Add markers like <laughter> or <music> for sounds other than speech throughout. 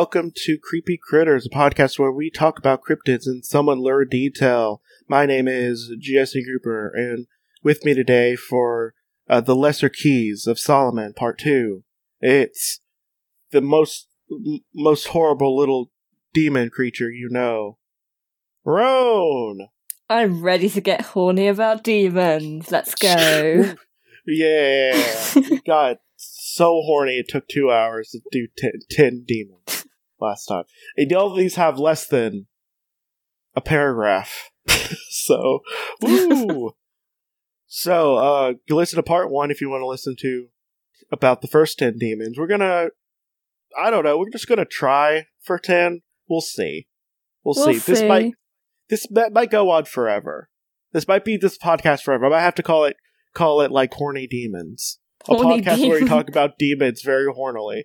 Welcome to Creepy Critters, a podcast where we talk about cryptids in some unlurid detail. My name is Jesse Cooper, and with me today for uh, the Lesser Keys of Solomon, Part Two, it's the most m- most horrible little demon creature you know, Roan. I'm ready to get horny about demons. Let's go. <laughs> Yeah, <laughs> got so horny it took two hours to do ten, 10 demons last time. And all of these have less than a paragraph. <laughs> so, woo! <laughs> so, uh, you listen to part one if you want to listen to about the first 10 demons. We're gonna, I don't know, we're just gonna try for 10. We'll see. We'll, We'll see. This might, this might go on forever. This might be this podcast forever. I might have to call it, call it like Horny Demons a Horny podcast where we talk about demons very hornily.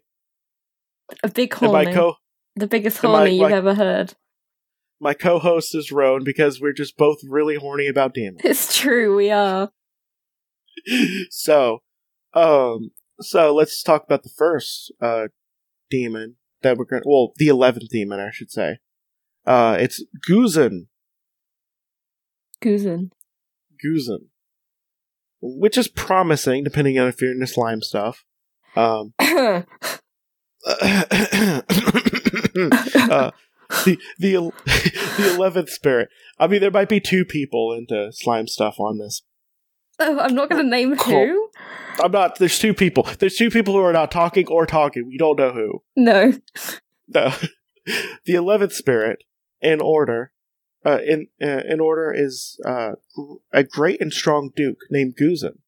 A big And my co the biggest and my- horny you've my- ever heard. my co-host is Roan because we're just both really horny about demons. <laughs> It's true, we are. <laughs> so, um, so let's talk about the first uh demon that we're going. to Well, the eleventh demon, I should say. Uh, it's Guzan. Guzan. Guzan, which is promising, depending on if you're into slime stuff. Um, <coughs> <coughs> <coughs> uh, the the <laughs> the eleventh spirit. I mean, there might be two people into slime stuff on this. oh, I'm not going to name Cool. who. I'm not. There's two people. There's two people who are not talking or talking. We don't know who. No. No. <laughs> the eleventh spirit in order. Uh, in uh, in order is uh, a great and strong duke named Guzan.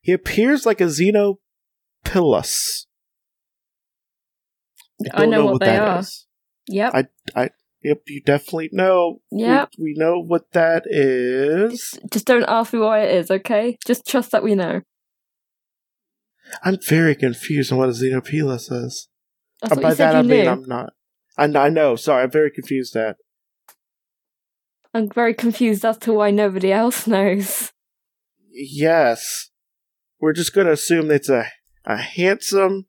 He appears like a Xenophilus. I know what they that are. is. Yep. I- Yep, you definitely know. We- Yep. we, know what that is. Just, just don't ask me why it is, okay? Just trust that we know. I'm very confused on what a. I Uh, By that I mean knew. I'm not. I, I know. Sorry, I'm very confused. At I'm very confused as to why nobody else <laughs> knows. yes, we're just gonna assume it's a a handsome,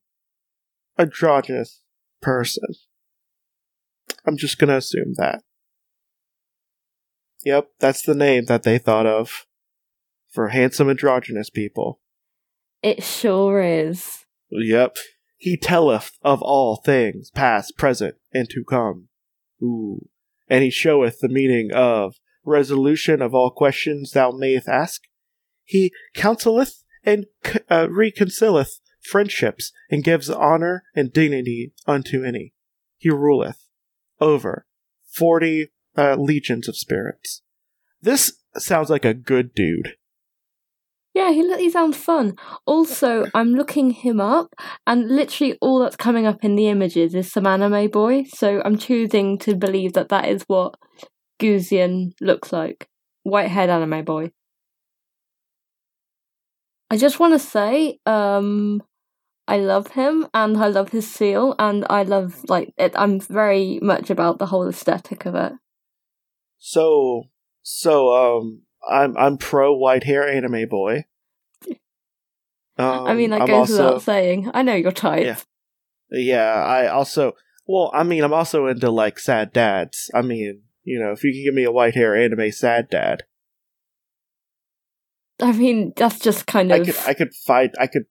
androgynous person. I'm just gonna assume that. Yep, that's the name that they thought of for handsome androgynous people. It sure is. Yep. He telleth of all things, past, present, and to come. Ooh. And he showeth the meaning of resolution of all questions thou mayest ask. He counseleth and c- uh, reconcileth friendships, and gives honor and dignity unto any. He ruleth over forty uh, legions of spirits. This sounds like a good dude. Yeah, he, he sounds fun. Also, I'm looking him up, and literally all that's coming up in the images is some anime boy. So I'm choosing to believe that that is what Guzian looks like. White haired anime boy. I just want to say, um, I love him, and I love his seal, and I love like it. I'm very much about the whole aesthetic of it. So, so um, I'm I'm pro white hair anime boy. <laughs> Um, I mean, that I'm goes also, without saying. I know your type. Yeah. Yeah, I also well, I mean, I'm also into like sad dads. I mean, you know, if you can give me a white hair anime sad dad, I mean, that's just kind of. I could I could fight. I could.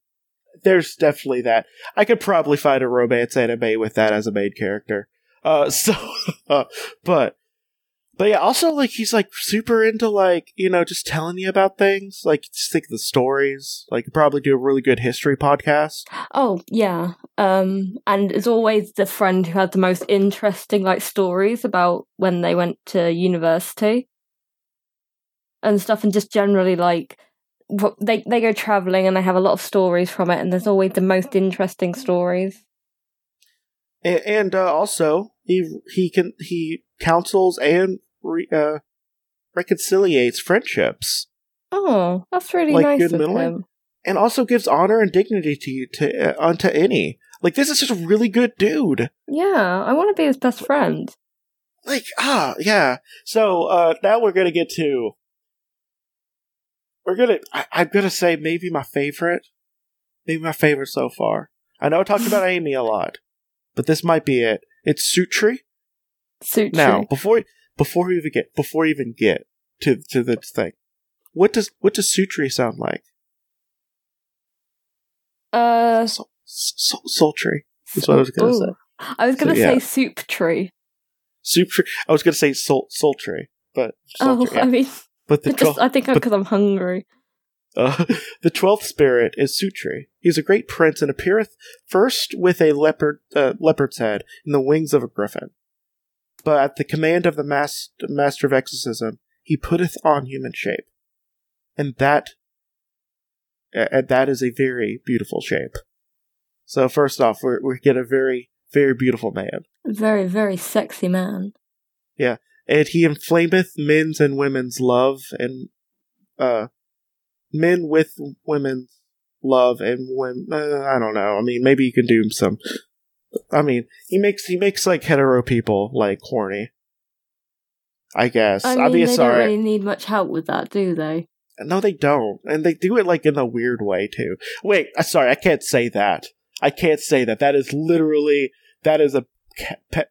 There's definitely that. I could probably find a romance anime with that as a main character. Uh, <laughs> so, uh, but, but yeah. Also, like he's like super into like you know just telling you about things. Like just think of the stories. Like probably do a really good history podcast. Oh yeah, um, and it's always the friend who had the most interesting like stories about when they went to university and stuff, and just generally like they they go traveling and they have a lot of stories from it, and there's always the most interesting stories. and, and uh, also he he can he counsels and re, uh, reconciliates friendships Oh, that's really Like nice of him. and also gives honor and dignity to you to uh, unto any like this is just a really good dude Yeah, I want to be his best friend. like ah yeah so uh now we're gonna get to we're gonna I, i'm gonna say maybe my favorite maybe my favorite so far i know i talked about <laughs> amy a lot but this might be it. It's Sutri. Sutri. Now, before before we even get before we even get to to this thing, what does what does Sutri sound like? uh, sul- sultry. That's what I was gonna ooh. say. I was gonna So, yeah. tree. soup tree. I was gonna say sul- sultry, but Oh, yeah. I mean, but the just, twelfth I think because I'm hungry. uh, <laughs> the twelfth spirit is Sutri. He is a great prince and appeareth first with a leopard uh, leopard's head and the wings of a griffin. But at the command of the mas- master of exorcism, he putteth on human shape, and that and that is a very beautiful shape. So first off, we we get a very very beautiful man. Very, very sexy man. And he inflameth men's and women's love and uh men with women's love and when uh, I don't know. I mean, maybe you can do some. I mean, he makes he makes like hetero people like horny. I guess. I mean, mean, they sorry. don't really need much help with that, do they? No, they don't, and they do it like in a weird way too. Wait, uh, sorry, I can't say that. I can't say that. That is literally that is a ca- pe-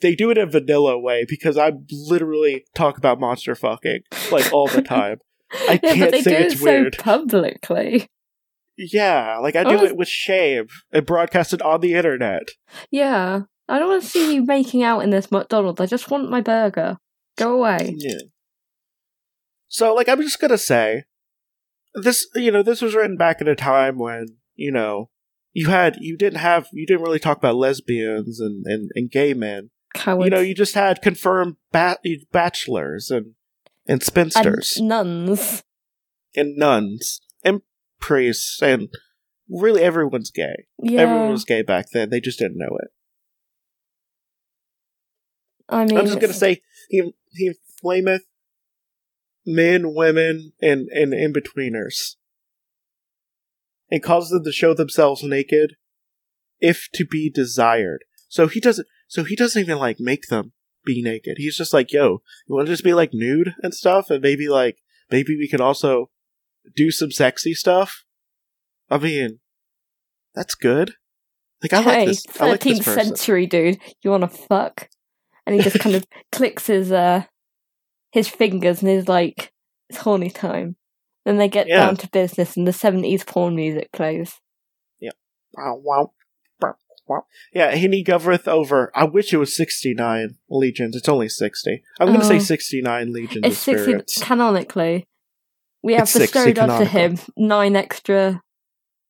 they do it in a vanilla way because I literally talk about monster fucking like all the time. <laughs> I yeah, can't say do it's it so weird. publicly. Yeah, like I do it with shame and broadcast it on the internet. Yeah, I don't want to see you making out in this McDonald's. I just want my burger. Go away. Yeah. So, like, I'm just gonna say, this, you know, this was written back in a time when, you know, you had, you didn't have, you didn't really talk about lesbians and, and, and gay men. Cowards. You know, you just had confirmed ba- bachelors and, and spinsters and nuns. and nuns and priests and really everyone's gay. Yeah, Everyone was gay back then. They just didn't know it. I mean, I'm just gonna say he he flameth men, women, and and in betweeners, and causes them to show themselves naked, if to be desired. So he doesn't. So he doesn't even like make them be naked. He's just like, yo, you want to just be like nude and stuff, and maybe like maybe we can also do some sexy stuff. I mean, that's good. Like I like hey, this. I like this 13th century dude, you want to fuck? And he just kind of <laughs> clicks his uh his fingers and is like, "It's horny time." Then they get Yeah. down to business, and the 70s porn music plays. Wow, wow, wow, wow. Yeah, and he governeth over. I wish it was sixty nine legions. It's only sixty. I'm going to Oh. say sixty nine legions It's of 60 spirits. canonically. We have It's bestowed unto him nine extra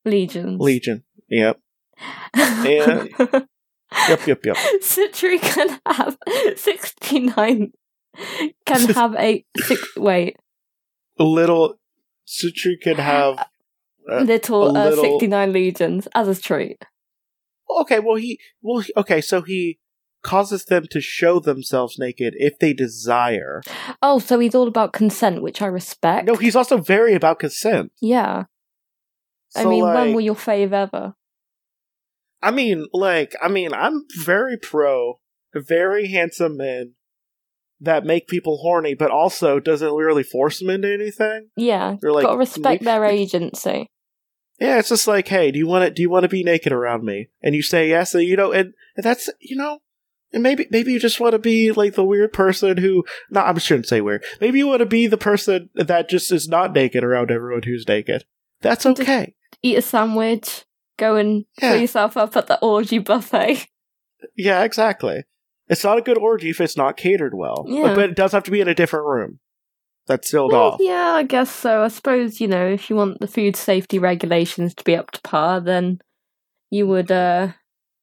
legions. Legion. Yep. And- <laughs> Yep. Yep. Yep. Citri can have 69. Can <laughs> have a six. Wait, Little Sutri can have. Uh, little, uh, little- 69 legions as a treat. Okay. Well, he. Well. He, okay. So he causes them to show themselves naked if they desire. Oh, so he's all about consent, which I respect. No, he's also very about consent. Yeah. I So, mean, when like- were your fave ever? I mean, like, I mean, I'm very pro very handsome men that make people horny, but also doesn't really force them into anything. Yeah. Or, like, Gotta respect their agency. Yeah, it's just like, hey, do you want to do you want to be naked around me? And you say yes, and you know, and, and that's you know, and maybe maybe you just want to be like the weird person who. No, I shouldn't say weird. Maybe you want to be the person that just is not naked around everyone who's naked. That's Just- okay. Eat a sandwich, go and Yeah. fill yourself up at the orgy buffet. <laughs> Yeah, exactly. It's not a good orgy if it's not catered well. Yeah. But it does have to be in a different room. That's sealed Well, off. yeah, I guess so. I suppose, you know, if you want the food safety regulations to be up to par, then you would uh,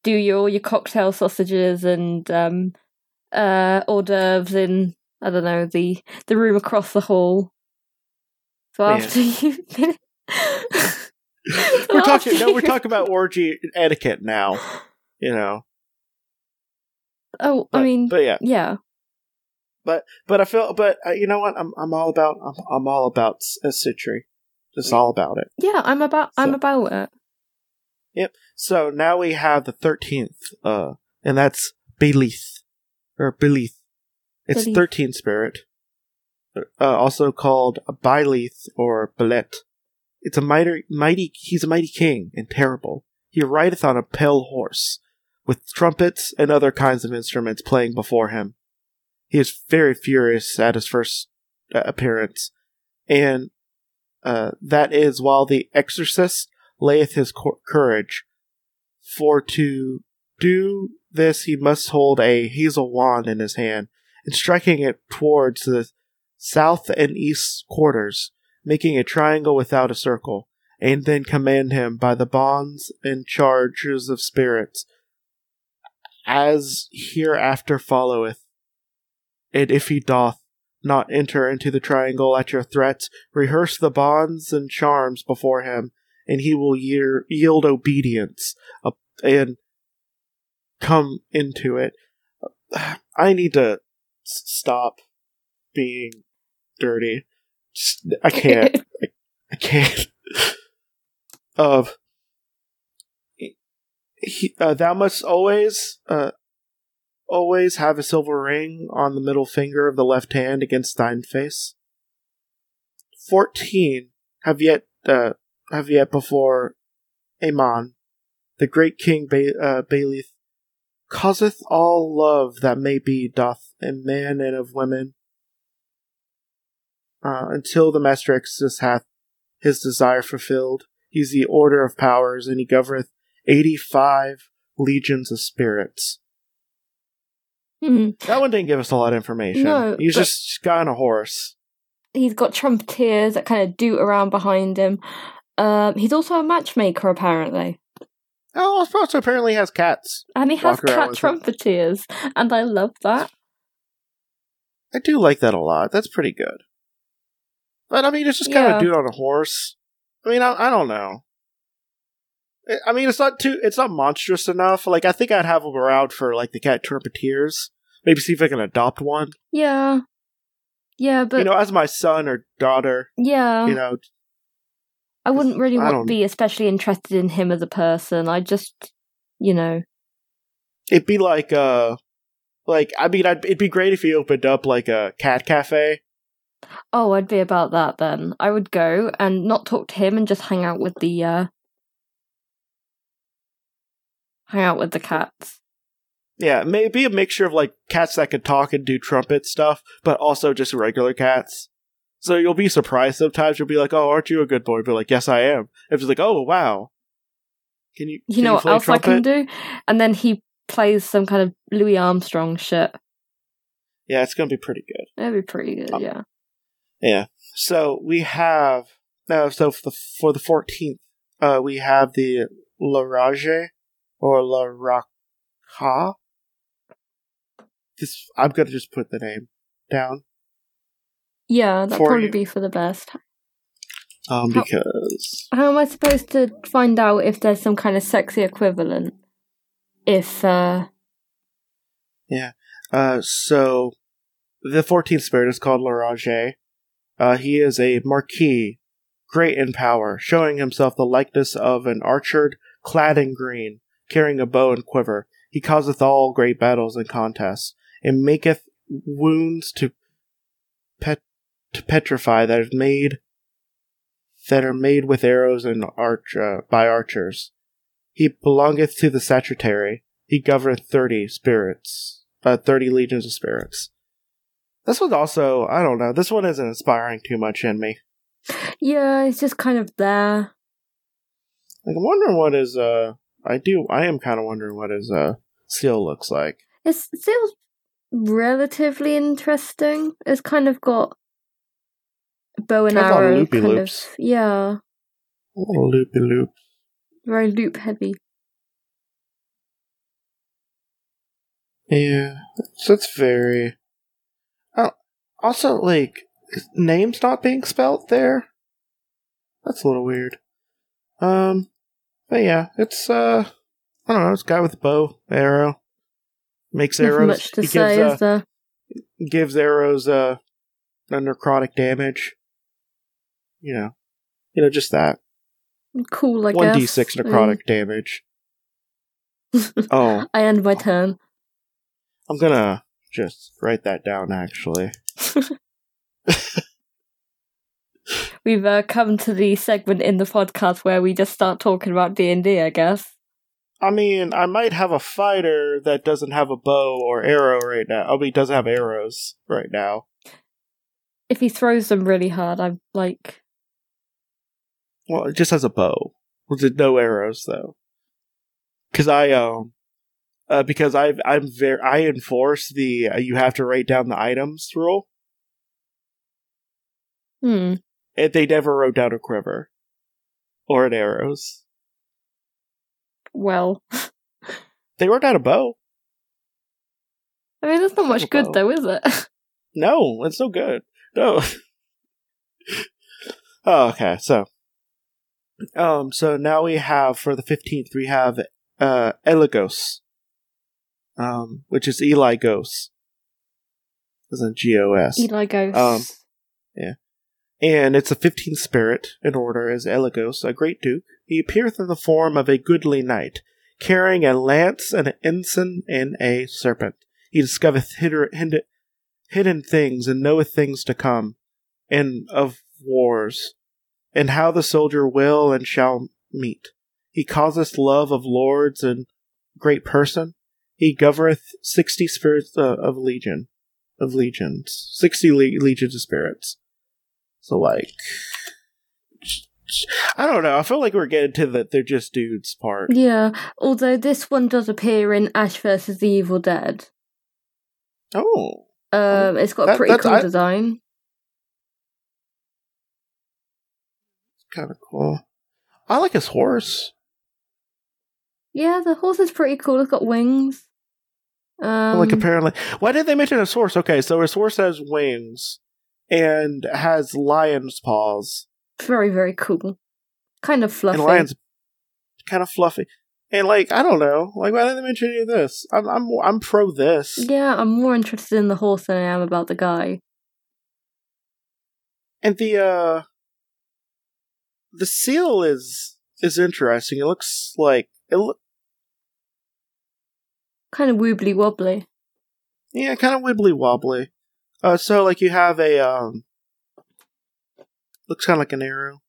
do your your cocktail sausages and um, uh, hors d'oeuvres in, I don't know, the, the room across the hall. So Yeah. after <laughs> you've been. we're talking no, we're talking about orgy etiquette now. You know. Oh, But, I mean, but yeah. yeah. But but I feel but uh, you know what? I'm I'm all about I'm, I'm all about S- uh, Just all about it. Yeah, I'm about I'm about it. Yep. So now we have the 13th uh and that's Belith or Belith. It's. 13 spirit. Uh, also called a Byleth or Belet. It's a mighty, mighty, he's a mighty king and terrible. He rideth on a pale horse, with trumpets and other kinds of instruments playing before him. He is very furious at his first uh, appearance, and uh, that is while the exorcist layeth his cor- courage. For to do this, he must hold a hazel wand in his hand, and striking it towards the south and east quarters, making a triangle without a circle, and then command him by the bonds and charges of spirits, as hereafter followeth. And if he doth not enter into the triangle at your threats, rehearse the bonds and charms before him, and he will year, yield obedience uh, and come into it. <sighs> I need to stop being dirty. I can't. <laughs> I, I can't. <laughs> Of he, uh, thou must always, uh, always have a silver ring on the middle finger of the left hand against thine face. Fourteen have yet, uh, have yet before Amon, the great king ba- uh, Bailith, causeth all love that may be doth in man and of women, uh, until the master Exodus hath his desire fulfilled. He's the order of powers, and he governeth eighty-five legions of spirits. Hmm. That one didn't give us a lot of information. No, He's just got on a horse. He's got trumpeters that kind of doot around behind him. Um, he's also a matchmaker, apparently. Oh, also apparently has cats. And he has cat with him. trumpeters. And I love that. I do like that a lot. That's pretty good. But I mean, it's just kind Yeah. of dude on a horse. I mean, I, I don't know. I- mean, it's not too. It's not monstrous enough. Like, I think I'd have him around for like the cat trumpeteers. Maybe see if I can adopt one. Yeah. Yeah, but you know, as my son or daughter. yeah. You know, I wouldn't really I want to be especially interested in him as a person. I just, you know, it'd be like uh, like I mean, I'd, it'd be great if he opened up like a cat cafe. oh, I'd be about that then. I would go and not talk to him and just hang out with the, uh, hang out with the cats. Yeah, maybe a mixture of like cats that could talk and do trumpet stuff, but also just regular cats. So you'll be surprised sometimes. You'll be like, "Oh, aren't you a good boy?" Be like, "Yes, I am." If it's like, "Oh, wow," can you? You can know what play else I can do? And then he plays some kind of Louis Armstrong shit. Yeah, it's gonna be pretty good. It'll be pretty good, Oh. yeah. Yeah. So we have no. So for the for the fourteenth, uh, we have the La Rage or La Raca. This I'm gonna just put the name down, Yeah, that'd probably you. be for the best. um, How- because How am I supposed to find out if there's some kind of sexy equivalent? If, uh, yeah, Uh, so the 14th spirit is called Larage. Uh, he is a marquis, great in power, showing himself the likeness of an archer clad in green, carrying a bow and quiver. He causeth all great battles and contests, and maketh wounds to pet to petrify that is made that are made with arrows and arch uh, by archers. He belongeth to the Sagittary. He governeth thirty spirits, uh, thirty legions of spirits. This one also, I don't know. This one isn't inspiring too much in me. yeah, it's just kind of there. Like, I'm wondering what his, uh, I do, I am kind of wondering what his, uh, seal looks like. It's still relatively interesting. It's kind of got bow and Has a arrow loopy kind loops. of yeah, little loopy loop. very loop heavy. Yeah, so it's very. Oh, also, like, name's not being spelt there. That's a little weird. Um, but yeah, it's uh, I don't know. It's a guy with a bow, arrow, makes Nothing arrows. much to he say, gives, uh, is there? gives arrows uh, a necrotic damage. You know, you know, just that Cool, I one guess. d six necrotic damage. <laughs> Oh, I end my turn. I'm gonna just write that down. Actually, <laughs> We've uh, come to the segment in the podcast where we just start talking about D and D. I guess. I mean, I might have a fighter that doesn't have a bow or arrow right now. I mean, doesn't have arrows right now. If he throws them really hard, I'm like, Well, it just has a bow with no arrows though. Because I um, uh, because I I'm very I enforce the uh, you have to write down the items rule, hmm. And they never wrote down a quiver or an arrows. Well, <laughs> They wrote down a bow. I mean, that's not much good Well. though, is it? <laughs> No, it's no good. No. <laughs> oh, okay, so um so now we have for the 15th we have uh Eligos. Um which is Eli Ghost. Isn't G O S. Eli Ghost. Um, And it's the 15th spirit in order as Eligos, a great duke. He appeareth in the form of a goodly knight, carrying a lance an ensign and a serpent. He discovereth hidden things and knoweth things to come, and of wars, and how the soldier will and shall meet. He causeth love of lords and great person. He governeth sixty spirits uh, of legion, of legions, sixty le- legions of spirits. So like, I don't know. I feel like we're getting to the they're just dudes part. yeah, although this one does appear in Ash versus the Evil Dead. Oh, Um, it's got a That- pretty cool I- design. It's kind of cool. I like his horse. Yeah, the horse is pretty cool. It's got wings. Um, like apparently, why did they mention his horse? Okay, so his horse has wings and has lion's paws, very very cool. Kind of fluffy. and lion's kind of fluffy. And like, I don't know, like why didn't they mention any of this? I'm I'm I'm pro this. Yeah, I'm more interested in the horse than I am about the guy. And the uh the seal is is interesting. It looks like it look Kind of wobbly wobbly. yeah, kind of wibbly wobbly. Uh so like you have a um looks kind of like an arrow.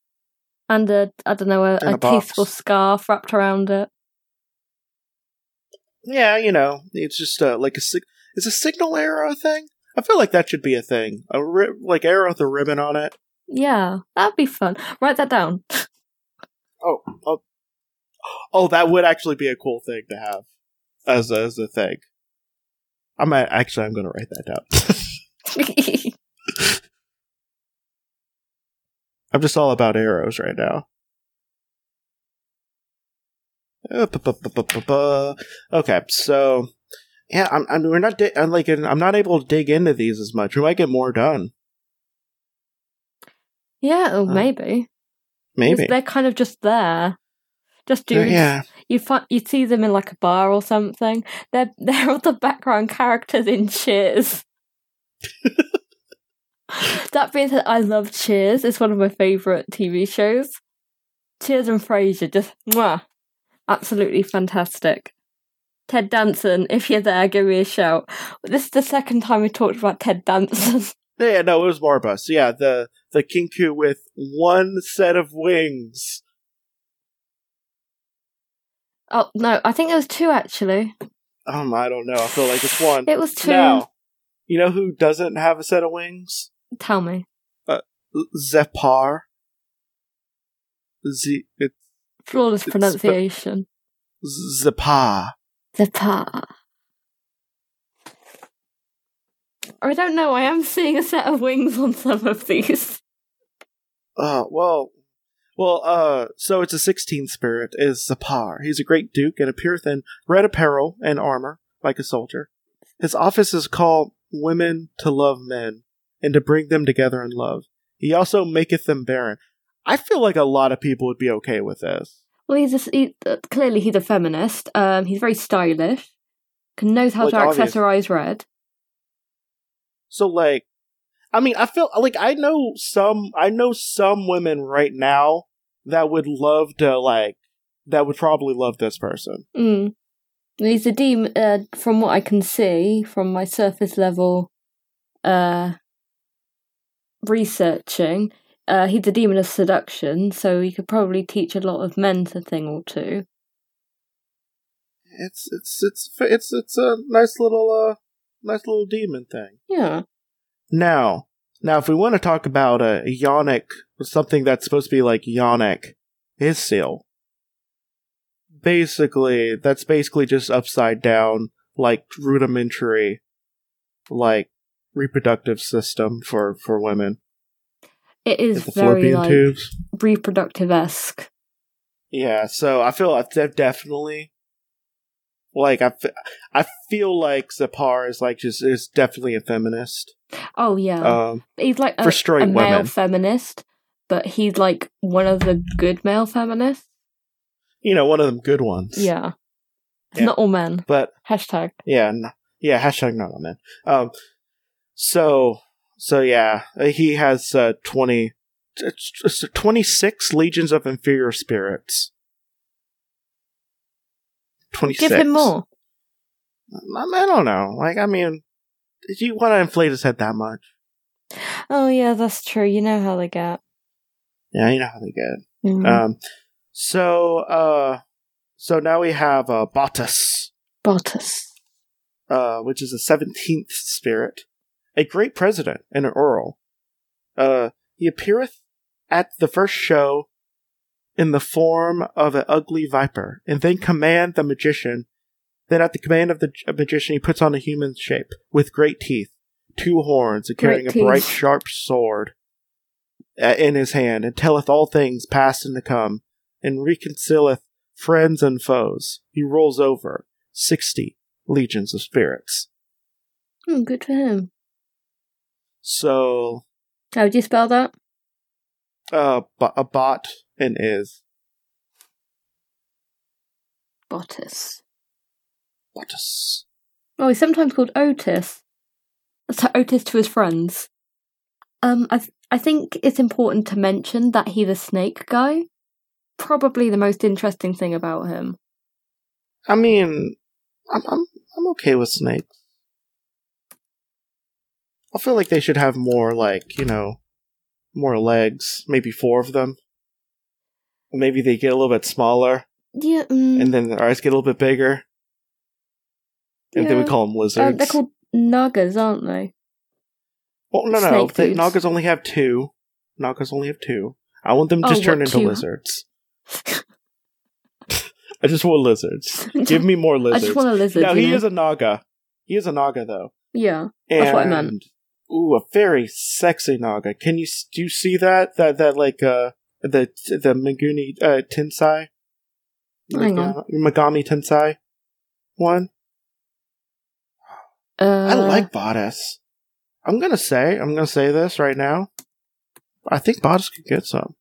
And a, I don't know, a, a, a tasteful scarf wrapped around it. Yeah, you know, it's just uh, like a sig- it's a signal arrow thing. I feel like that should be a thing. A ri- like arrow with a ribbon on it. Yeah, that'd be fun. Write that down. <laughs> Oh, oh, oh, that would actually be a cool thing to have as a, as a thing. I'm a- actually I'm going to write that down. <laughs> I'm just all about arrows right now. Uh. Okay, so yeah, I'm, I'm we're not di- I'm like I'm not able to dig into these as much. We might get more done, yeah, oh, Uh, maybe. maybe. They're kind of just there. Just Uh, yeah, You find you see them in like a bar or something. They're <laughs> they're all the background characters in Cheers. That being said, I love Cheers. It's one of my favourite TV shows. Cheers and Frasier, just mwah, absolutely fantastic. Ted Danson, if you're there, give me a shout. This is the second time we talked about Ted Danson. <laughs> yeah. No, it was Marbas. Yeah, the the kinku with one set of wings. oh no, I think there was two actually. Um, I don't know. I feel like it's one. It was two. Now, you know who doesn't have a set of wings? Tell me, Zepar. Z it's flawless pronunciation. Zepar. The pa. I don't know. I am seeing a set of wings on some of these. Uh, well, well, uh, so it's a 16th spirit, is Zapar. He's a great duke and appeareth in red apparel and armor, like a soldier. His office is called Women to Love Men, and to bring them together in love. He also maketh them barren. I feel like a lot of people would be okay with this. Well, he's a, he, uh, clearly he's a feminist. Um, he's very stylish. Can knows how Like, to accessorize red. So, like, I mean, I feel like I know some, I know some women right now that would love to, like, that would probably love this person. Mm. He's a demon. Uh, from what I can see, from my surface level, uh, researching, uh, he's a demon of seduction. So he could probably teach a lot of men a thing or two. it's it's it's it's it's a nice little uh nice little demon thing. Yeah. Now, now, if we want to talk about a yonic, something that's supposed to be like yonic, seal. Basically, that's basically just upside down, like rudimentary, like reproductive system for for women. It is very like tubes. reproductive esque. Yeah, so I feel like definitely like I, I feel like Zapar is like just is definitely a feminist. Oh yeah. Um, he's like a, a male feminist, but he's like one of the good male feminists. You know, one of them good ones. Yeah. Yeah. not all men. but Hashtag. yeah, n- yeah. Hashtag not on man. Um, so so yeah, he has uh, twenty. It's, it's 26 legions of inferior spirits. 26. Give him more. I, don't know. Like, I mean, did you want to inflate his head that much? Oh yeah, that's true. You know how they get. Yeah, you know how they get. Mm. Um, so, uh, so now we have uh, Bottas, Bottas. uh, which is a seventeenth spirit, a great president and an earl. Uh, he appeareth at the first show in the form of an ugly viper, and then command the magician. Then, at the command of the magician, he puts on a human shape with great teeth, two horns, and carrying Great a bright, sharp sword uh, in his hand, and telleth all things past and to come, and reconcileth friends and foes. He rolls over sixty legions of spirits. Hmm, good for him. So, How would you spell that? uh, bo- a bot and is Bottas. Bottas. Oh, he's sometimes called Otis. So Otis to his friends. Um, I th- I think it's important to mention that he's a snake guy. Probably the most interesting thing about him. I mean, I'm I'm I'm okay with snakes. I feel like they should have more, like you know, more legs. Maybe four of them. Maybe they get a little bit smaller, Yeah, mm, and then their eyes get a little bit bigger. And then we call them uh, lizards. they're called Nagas, aren't they? well, no, no, snake they, dudes. Nagas only have two. Nagas only have two. I want them Oh, just what, into two? lizards. I just want lizards. <laughs> Give me more lizards. I just want a lizard. now he know? is a Naga. He is a Naga though. yeah. And, That's what I meant. Ooh, a very sexy Naga. Can you do you see that that that like uh the the Megumi uh, Tensei? Hang on. Megami Tensei one. Uh, I like Bottas. I'm gonna say I'm gonna say this right now. I think Bottas could get some.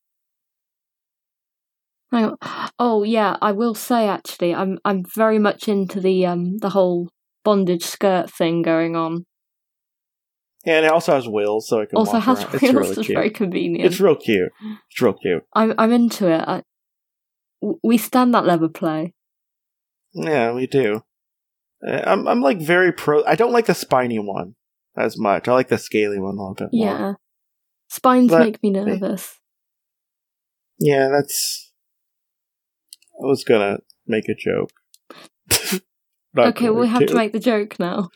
Hang on. Oh yeah, I will say actually, I'm I'm very much into the um the whole bondage skirt thing going on. And it also has wheels, so it can also walk has around. wheels, It's really it's cute. very convenient. It's real cute. It's real cute. I'm I'm into it. I, w- we stand that level play. Yeah, we do. Uh, I'm I'm like very pro. I don't like the spiny one as much. I like the scaly one a little bit more. Yeah, spines But- make me nervous. Yeah, that's. I was gonna make a joke. <laughs> Okay, we have to make the joke now.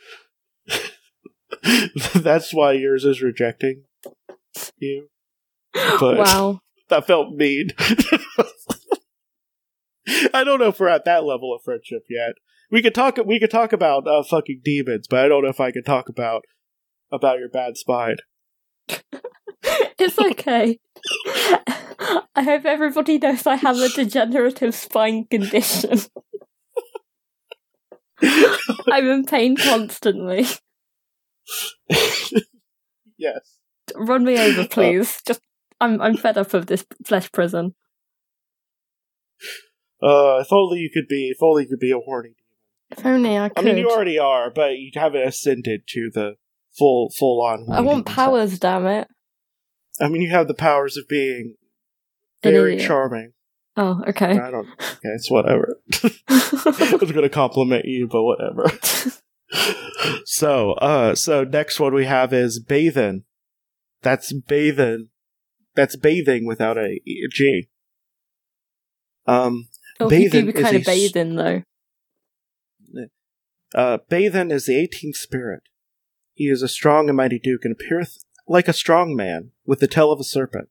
<laughs> that's why yours is rejecting you. But wow. <laughs> that felt mean. I don't know if we're at that level of friendship yet. We could talk. We could talk about uh, fucking demons, but I don't know if I could talk about about your bad spine. <laughs> It's <laughs> okay. I hope everybody knows I have a degenerative spine condition. <laughs> I'm in pain constantly. yes. Run me over, please. Just I'm I'm fed up of this flesh prison. Uh, if only you could be. If only you could be a horny. Demon. If only I could. I mean, you already are, but you haven't ascended to the full, full on. I want powers, damn it. I mean, you have the powers of being very charming. Oh, okay. I don't. Okay, it's whatever. <laughs> I was gonna compliment you, but whatever. <laughs> so, uh, so next one we have is bathing. That's bathing. That's bathing without a, G. Um, oh, Bathing is kind of bathing though. Uh, Bathin is the 18th spirit. He is a strong and mighty duke and appeareth like a strong man, with the tail of a serpent,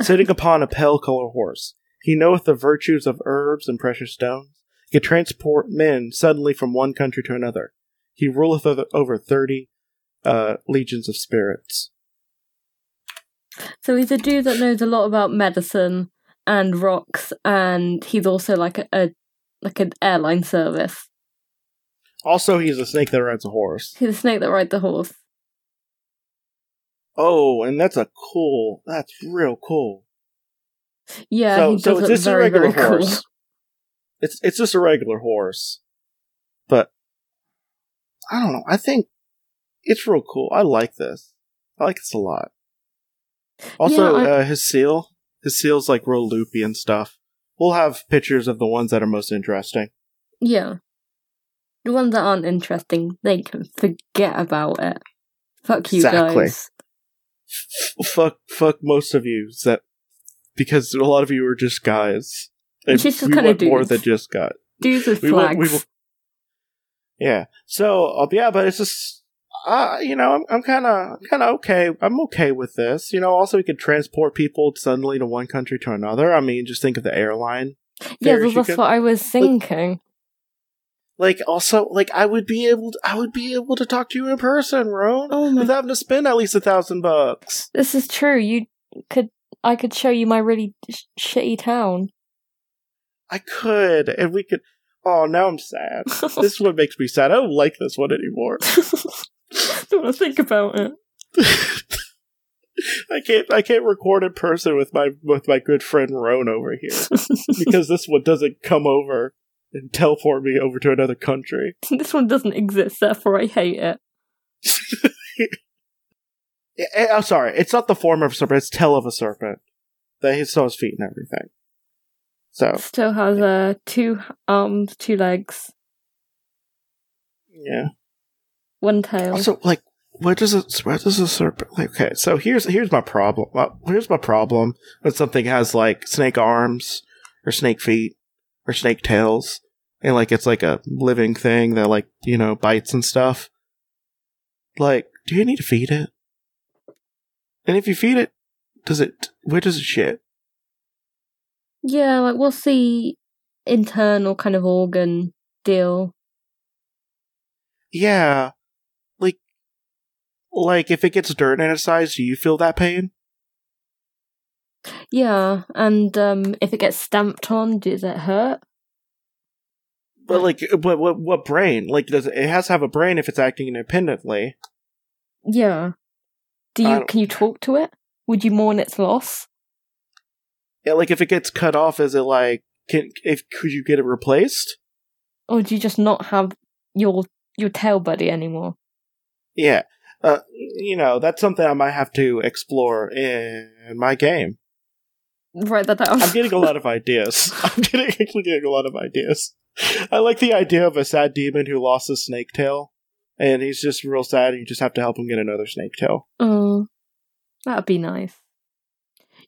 sitting upon a pale color horse. He knoweth the virtues of herbs and precious stones. He can transport men suddenly from one country to another. He ruleth over, thirty uh, legions of spirits. So he's a dude that knows a lot about medicine and rocks, and he's also like a, a like an airline service. Also, he's a snake that rides a horse. He's a snake that rides the horse. Oh, and that's a cool. That's real cool. Yeah, so, so it's just a very, regular very cool. horse. It's it's just a regular horse, but I don't know. I think it's real cool. I like this. I like this a lot. Also, Yeah, I- uh, his seal, his seal's like real loopy and stuff. We'll have pictures of the ones that are most interesting. Yeah. The ones that aren't interesting, they can forget about it. Fuck you Exactly. guys. F- fuck, fuck most of you that because a lot of you are just guys. And Just we want more than just guys. Dudes with We want- flags. we want- Yeah. So, uh, yeah, but it's just, uh, you know, I'm, I'm kind of, kind of okay. I'm okay with this. You know, also we could transport people suddenly to one country to another. I mean, just think of the airline. yeah, that's what I was thinking. Like, also, like, I would be able, to, I would be able to talk to you in person, Roan, Oh my without having to spend at least a thousand bucks. This is true. You could I could show you my really sh- shitty town. I could, and we could. Oh, now I'm sad. <laughs> this one makes me sad. I don't like this one anymore. <laughs> don't want to think about it. <laughs> I can't. I can't record in person with my with my good friend Roan over here because this one doesn't come over and teleport me over to another country. <laughs> this one doesn't exist, therefore I hate it. <laughs> Eh, I'm sorry. It's not the form of a serpent. It's tail of a serpent. That he saw his feet and everything. So Still has uh, two arms, two legs, yeah. one tail. Also, like, what does it? Where does a serpent? Like, okay, so here's here's my problem. Well, here's my problem when something has like snake arms or snake feet or snake tails, and like it's like a living thing that like you know bites and stuff. Like, do you need to feed it? And if you feed it, does it? Where does it shit? yeah, like what's the internal kind of organ deal? Yeah, like, like if it gets dirt in its eyes, do you feel that pain? Yeah, and um, if it gets stamped on, does it hurt? But like, but what what brain? Like, does it, it has to have a brain if it's acting independently? Yeah. Do you can you talk to it? Would you mourn its loss? Yeah, like if it gets cut off, is it like can if could you get it replaced? Or do you just not have your your tail buddy anymore? Yeah, uh, you know that's something I might have to explore in my game. Write that down. I'm getting a lot of <laughs> ideas. <laughs> I'm getting <laughs> actually getting a lot of ideas. I like the idea of a sad demon who lost his snake tail, and he's just real sad. And you just have to help him get another snake tail. Oh, that'd be nice.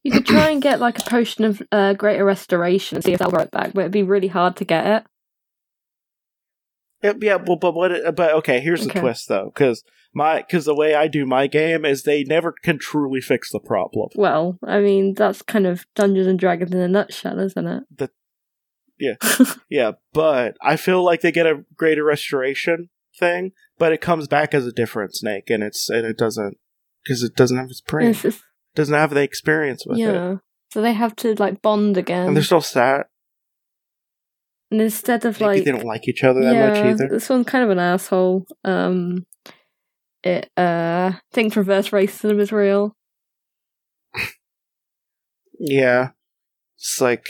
You could try and get like a potion of uh, greater restoration and see if that'll grow it back, but it'd be really hard to get it. Yeah, yeah well, but what? But okay, here's Okay. the twist though, because my because the way I do my game is they never can truly fix the problem. Well, I mean that's kind of Dungeons and Dragons in a nutshell, isn't it? Yeah, <laughs> yeah. but I feel like they get a greater restoration thing, but it comes back as a different snake, and it's and it doesn't because it doesn't have its brain, It's just- doesn't have the experience with it, yeah. So they have to like bond again, and they're still sad. and instead of Maybe like they don't like each other that yeah, much either. this one's kind of an asshole. Um, it uh think reverse racism is real. <laughs> Yeah, it's like,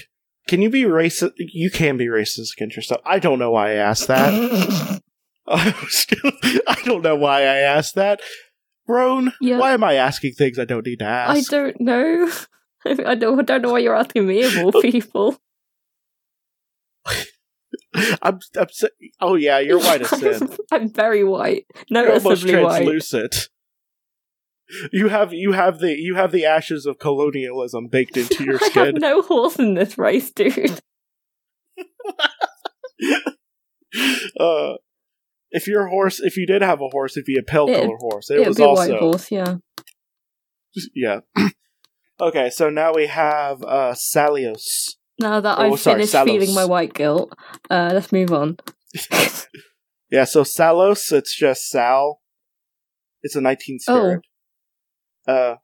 can you be racist? You can be racist against yourself. I don't know why I asked that. <laughs> <laughs> I don't know why I asked that. Roan, Yeah. why am I asking things I don't need to ask? I don't know. <laughs> I don't. I don't know why you're asking me of all people. I'm, I'm sa- oh yeah, you're white as sin. I'm very white, You're almost noticeably white. translucent. You have you have the you have the ashes of colonialism baked into your skin. <laughs> I have no horse in this race, dude. <laughs> uh, if your horse, if you did have a horse, it'd be a pale color horse. It was be a also white horse, yeah. yeah. <clears throat> okay, so now we have uh Salios. Now that Oh, I've sorry, finished Salos. feeling my white guilt, uh, let's move on. <laughs> Yeah, so Salos, it's just Sal. It's a 19th spirit. Uh,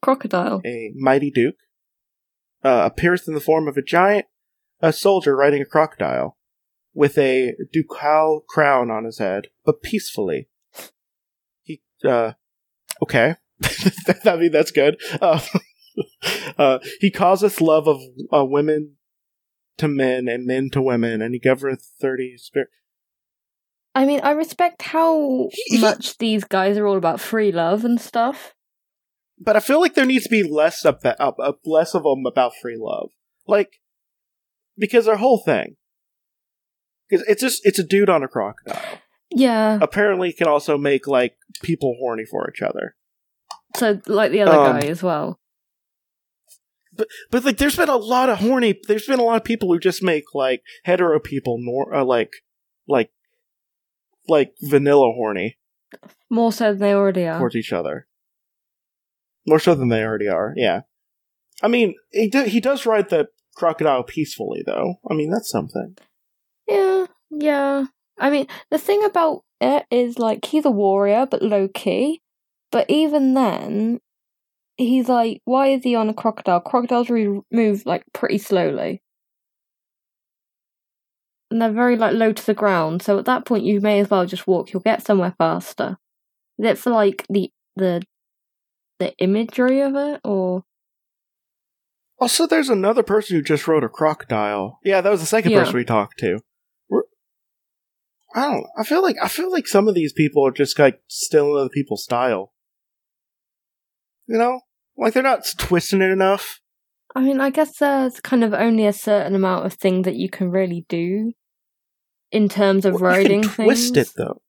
Crocodile. a mighty duke. Uh, appears in the form of a giant, a soldier riding a crocodile, with a ducal crown on his head, but peacefully. He, uh, okay. <laughs> I mean, that's good. Uh, <laughs> uh, he causeth love of uh, women to men and men to women, and he governeth 30 spirit. I mean, I respect how much these guys are all about free love and stuff. But I feel like there needs to be less of that, up, up, less of them about free love, like because their whole thing, because it's just it's a dude on a crocodile. Yeah. Apparently, it can also make like people horny for each other. So, like the other Um, guy as well. But like, there's been a lot of horny. There's been a lot of people who just make like hetero people nor uh, like like like vanilla horny More so than they already are. towards each other. More so than they already are. Yeah. I mean, he do, he does ride the crocodile peacefully, though. I mean, that's something. Yeah, yeah. I mean, the thing about it is like he's a warrior, but low key. But even then, he's like, why is he on a crocodile? Crocodiles move like pretty slowly, and they're very like low to the ground. So at that point, you may as well just walk. You'll get somewhere faster. Is for like the the the imagery of it, or Also, there's another person who just wrote a crocodile. Yeah, that was the second Yeah. person we talked to. We're, I don't. I feel like I feel like some of these people are just like stealing other people's style. You know, like they're not twisting it enough. I mean, I guess there's kind of only a certain amount of thing that you can really do in terms of Well, writing you can twist things. it though.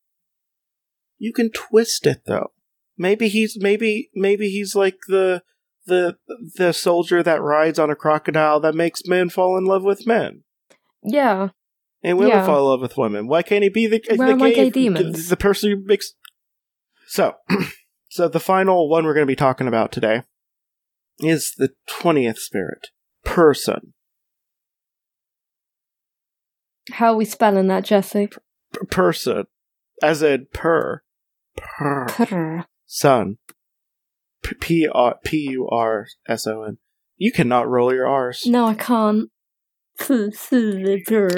You can twist it though. Maybe he's maybe maybe he's like the the the soldier that rides on a crocodile that makes men fall in love with men. Yeah, And women Yeah. fall in love with women. Why can't he be the, the gay, the, demons? the person who makes? So, <clears throat> so the final one we're going to be talking about today is the twentieth spirit Purson. how are we spelling that, Jesse? P- person, as in per, per Prr. Son. P- P R P U R S O N. You cannot roll your R's. No, I can't.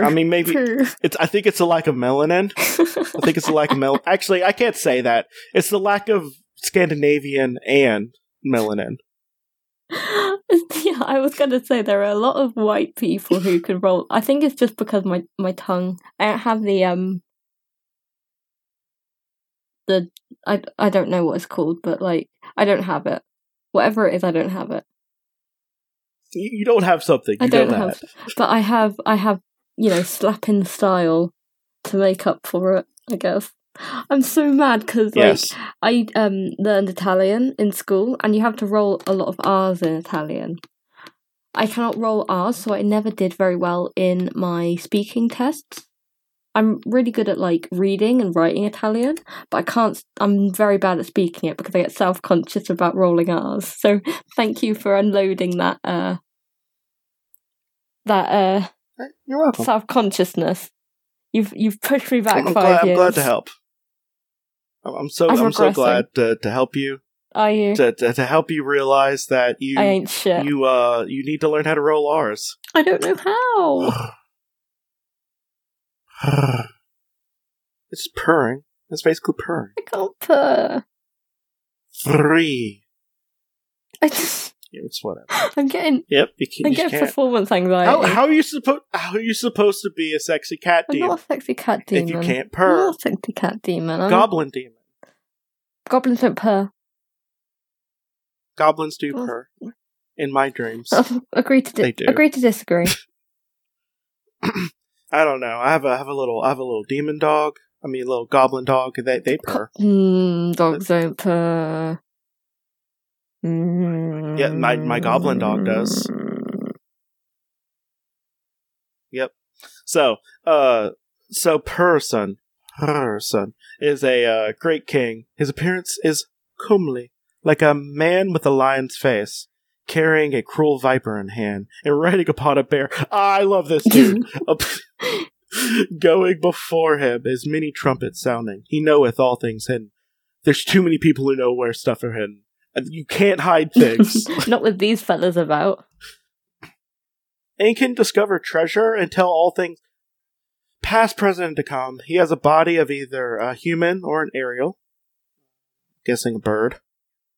I mean, maybe it's. I think it's a lack of melanin. <laughs> I think it's a lack of mel. Actually, I can't say that. It's the lack of Scandinavian and melanin. <laughs> yeah, I was going to say there are a lot of white people who can roll. I think it's just because my my tongue. I don't have the um. The I I don't know what it's called, but like I don't have it. Whatever it is, I don't have it. You, don't have something. You I don't know have, but I have. I have you know slapping style to make up for it. I guess. I'm so mad because like Yes. I um learned Italian in school, and you have to roll a lot of R's in Italian. I cannot roll R's, so I never did very well in my speaking tests. I'm really good at like reading and writing Italian, but I can't. I'm very bad at speaking it because I get self conscious about rolling R's. So thank you for unloading that uh that uh You're welcome. self consciousness. You've you've pushed me back I'm, five glad, I'm glad to help. I'm I'm so I'm I'm, so glad to, to help you Are you? to, to to help you realize that you I ain't shit. you uh you need to learn how to roll R's. I don't know how. <sighs> <laughs> it's purring. It's basically purring. I can't purr. Three. I just, <laughs> Yeah, it's whatever. I'm getting, Yep, you, can, I you get can't. performance anxiety. How, how are you supposed? How are you supposed to be a sexy cat I'm demon not a sexy cat demon. if you can't purr, I'm not a sexy cat demon. I'm Goblin demon. Goblins don't purr. Goblins do purr. In my dreams. <laughs> agree to di- agree to disagree. <laughs> I don't know. I have a I have a little I have a little demon dog. I mean, a little goblin dog. They they purr. Hmm, <laughs> dogs don't purr. Mm. Yeah, my- my goblin dog does. Yep. So, uh, so Purson, Hrrson is a uh, great king. His appearance is comely, like a man with a lion's face, carrying a cruel viper in hand and riding upon a bear. I love this dude. <laughs> <laughs> Going before him is many trumpets sounding. He knoweth all things hidden. There's too many people who know where stuff are hidden. And You can't hide things. <laughs> Not with these fellas about. and can discover treasure and tell all things past, present, and to come. He has a body of either a human or an aerial. Guessing a bird.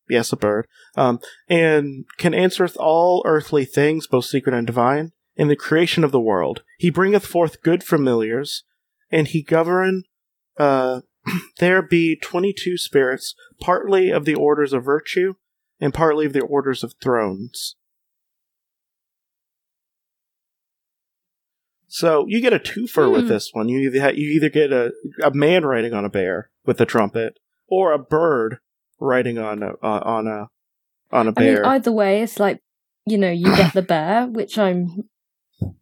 Yes, a bird. Um, and can answereth all earthly things, both secret and divine, in the creation of the world. He bringeth forth good familiars, and he govern, uh, <clears throat> there be twenty-two spirits, partly of the orders of virtue, and partly of the orders of thrones. So you get a twofer with Hmm. this one. You either ha- you either get a a man riding on a bear with a trumpet, or a bird riding on a uh, on a on a I mean, bear. either way, it's like, you know, you get the bear, which I'm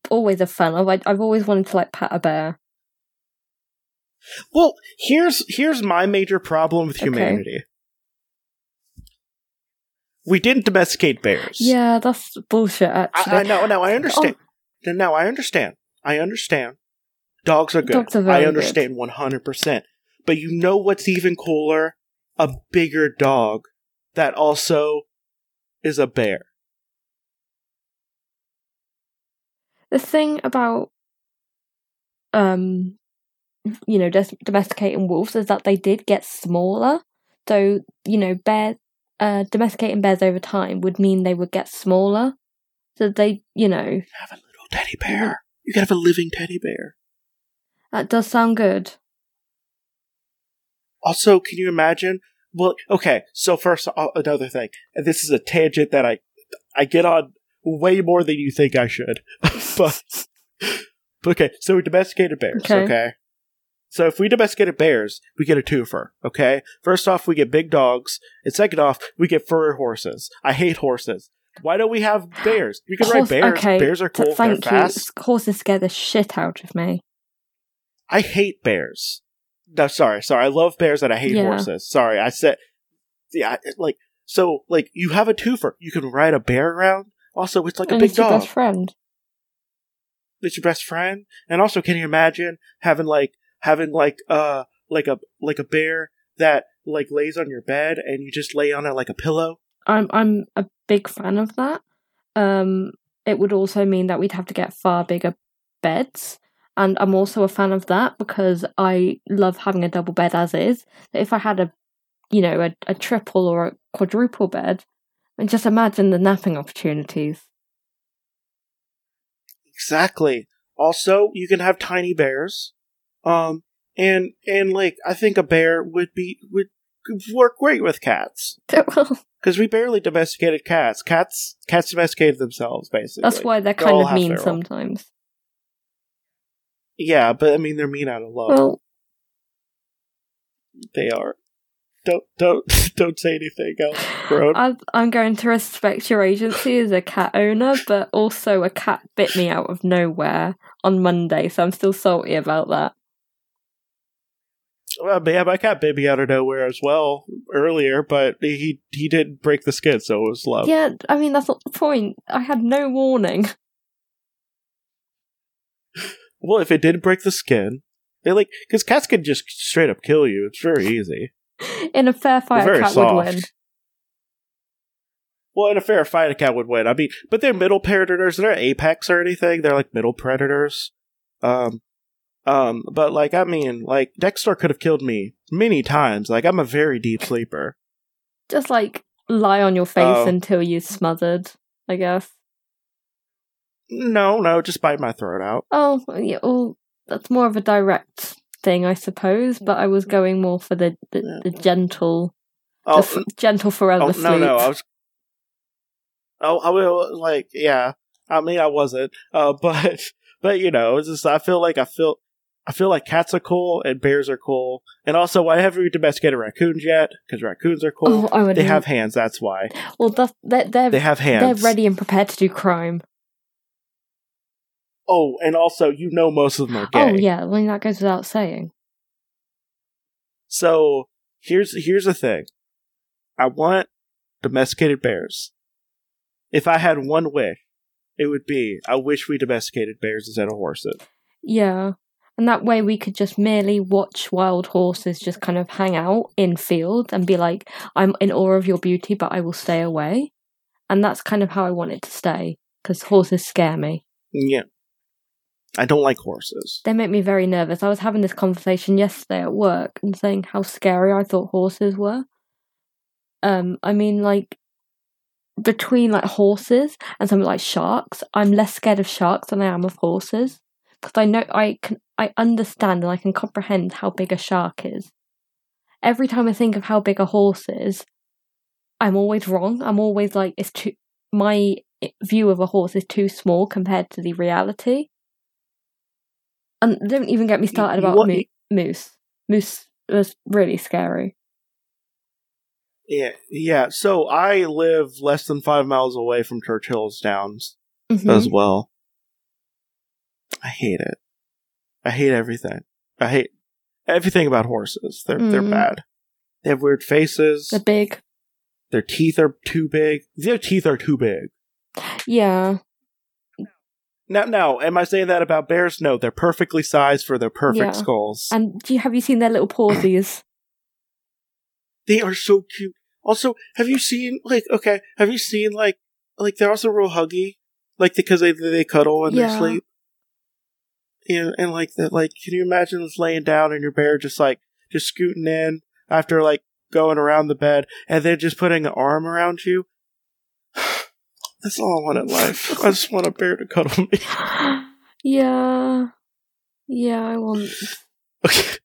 always a fan of. I, I've always wanted to, like, pat a bear. well, here's here's my major problem with Okay. humanity. We didn't domesticate bears. Yeah, that's bullshit, actually. I, I know. No, I oh. understand. No, I understand. I understand. Dogs are good. Dogs are very I understand one hundred percent. But you know what's even cooler? A bigger dog that also is a bear. The thing about um you know des- domesticating wolves is that they did get smaller so you know bear uh domesticating bears over time would mean they would get smaller so they you know Have a little teddy bear. You can have a living teddy bear. that does sound good Also, can you imagine? Well, okay. So first, uh, another thing. And this is a tangent that I I get on way more than you think I should. <laughs> but okay. So we domesticated bears. Okay. Okay. So if we domesticated bears, we get a twofer. Okay. First off, we get big dogs, and second off, we get furry horses. I hate horses. Why don't we have bears? We can ride bears. okay Bears are cool. They're thank you fast. horses scare the shit out of me I hate bears. No, sorry, sorry. I love bears and I hate Yeah. horses. Sorry, I said, yeah, like so, like you have a twofer. You can ride a bear around. Also, it's like a and big it's your dog. best friend It's your best friend. And also, can you imagine having like having like uh like a like a bear that like lays on your bed and you just lay on it like a pillow? i'm i'm a big fan of that um it would also mean that we'd have to get far bigger beds and i'm also a fan of that because i love having a double bed as is if i had a you know a, a triple or a quadruple bed and just imagine the napping opportunities Exactly. Also, you can have tiny bears. Um, and and like I think a bear would be would work great with cats. <laughs> Because we barely domesticated cats. Cats cats domesticated themselves, basically. that's why they're kind all of mean sometimes Yeah, but I mean they're mean out of love. well they are. Don't don't <laughs> don't say anything else, bro. I, i'm going to respect your agency as a cat owner but also a cat bit me out of nowhere on monday so i'm still salty about that uh, well, yeah, my cat bit me out of nowhere as well earlier, but he he didn't break the skin, so it was love. Yeah, I mean that's not the point. I had no warning. Well, if it did break the skin, they like because cats can just straight up kill you. It's very easy. In a fair fight, a cat soft. would win. Well, in a fair fight, a cat would win. I mean, but they're middle predators. They're apex or anything. They're like middle predators. Um, um, but like, I mean, like Dexter could have killed me many times. Like, I'm a very deep sleeper. Just like lie on your face Oh. until you're smothered. I guess. No, no, just bite my throat out. Oh, yeah. Well, that's more of a direct thing, I suppose. But I was going more for the the, the gentle, Oh, the f- gentle forever oh sleep. no, no, I was. Oh, I will like, yeah. I mean, I wasn't, uh, <laughs> but but you know, it's just I feel like I feel. I feel like cats are cool and bears are cool, and also why haven't we domesticated raccoons yet? Because raccoons are cool. Oh, I. They have hands. That's why Well, that's, they're they're, they have hands. they're ready and prepared to do crime. Oh, and also you know most of them are oh, gay. Oh yeah, I mean that goes without saying. So here's here's the thing. I want domesticated bears. If I had one wish, it would be I wish we domesticated bears instead of horses. Yeah. And that way we could just merely watch wild horses just kind of hang out in fields and be like, I'm in awe of your beauty, but I will stay away. And that's kind of how I want it to stay, because horses scare me. Yeah. I don't like horses. They make me very nervous. I was having this conversation yesterday at work and saying how scary I thought horses were. Um, I mean, like, between like horses and something like sharks, I'm less scared of sharks than I am of horses because I know I can I understand and I can comprehend how big a shark is. Every time I think of how big a horse is, I'm always wrong. I'm always like it's too my view of a horse is too small compared to the reality. And don't even get me started about What- mo- moose. Moose was really scary. Yeah, yeah. So I live less than five miles away from Churchill's Downs Mhm. as well. I hate it. I hate everything. I hate everything about horses. They're they're Mhm. bad. They have weird faces. They're big. Their teeth are too big. Their teeth are too big. Yeah. Now, now, am I saying that about bears? No, they're perfectly sized for their perfect Yeah. skulls. And do you have you seen their little pawsies? They are so cute. Also, have you seen like okay? Have you seen like like they're also real huggy, like because they they cuddle when Yeah. they sleep. And and like that, like can you imagine just laying down and your bear just like just scooting in after like going around the bed and then just putting an arm around you? That's all I want in life. I just want a bear to cuddle me. <laughs> yeah. Yeah, I want. Okay.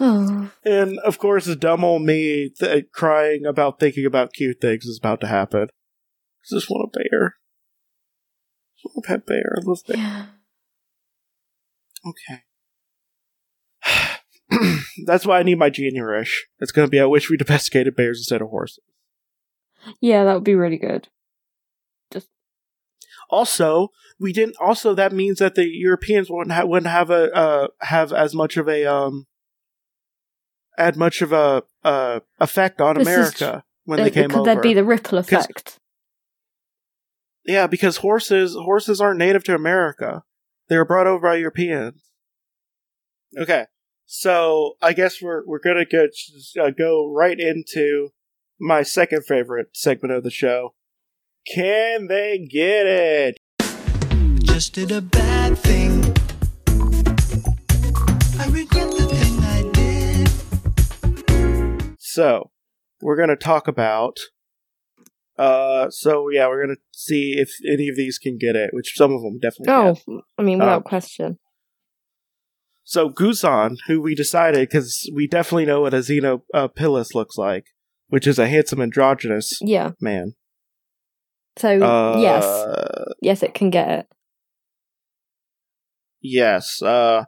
Oh. And of course, the dumb old me th- crying about thinking about cute things is about to happen. I just want a bear. I just want a pet bear. I love bear. Yeah. Okay. <clears throat> That's why I need my genius. It's going to be I wish we domesticated bears instead of horses. Yeah, that would be really good. Also, we didn't. Also, that means that the Europeans wouldn't ha- wouldn't have a uh, have as much of a um, had much of a uh, effect on This is America when they came Could over. there be the ripple effect? Yeah, because horses horses aren't native to America. They were brought over by Europeans. Okay, so I guess we're we're gonna go uh, go right into my second favorite segment of the show. Can they get it? Just did a bad thing. I regret the thing I did. So we're gonna talk about. Uh, so yeah, we're gonna see if any of these can get it, which some of them definitely. Oh, can. I mean, without Um, question. So Guzan, who we decided because we definitely know what a Xenophilus looks like, which is a handsome androgynous Yeah. man. So Uh, yes, yes, it can get it. Yes. Uh,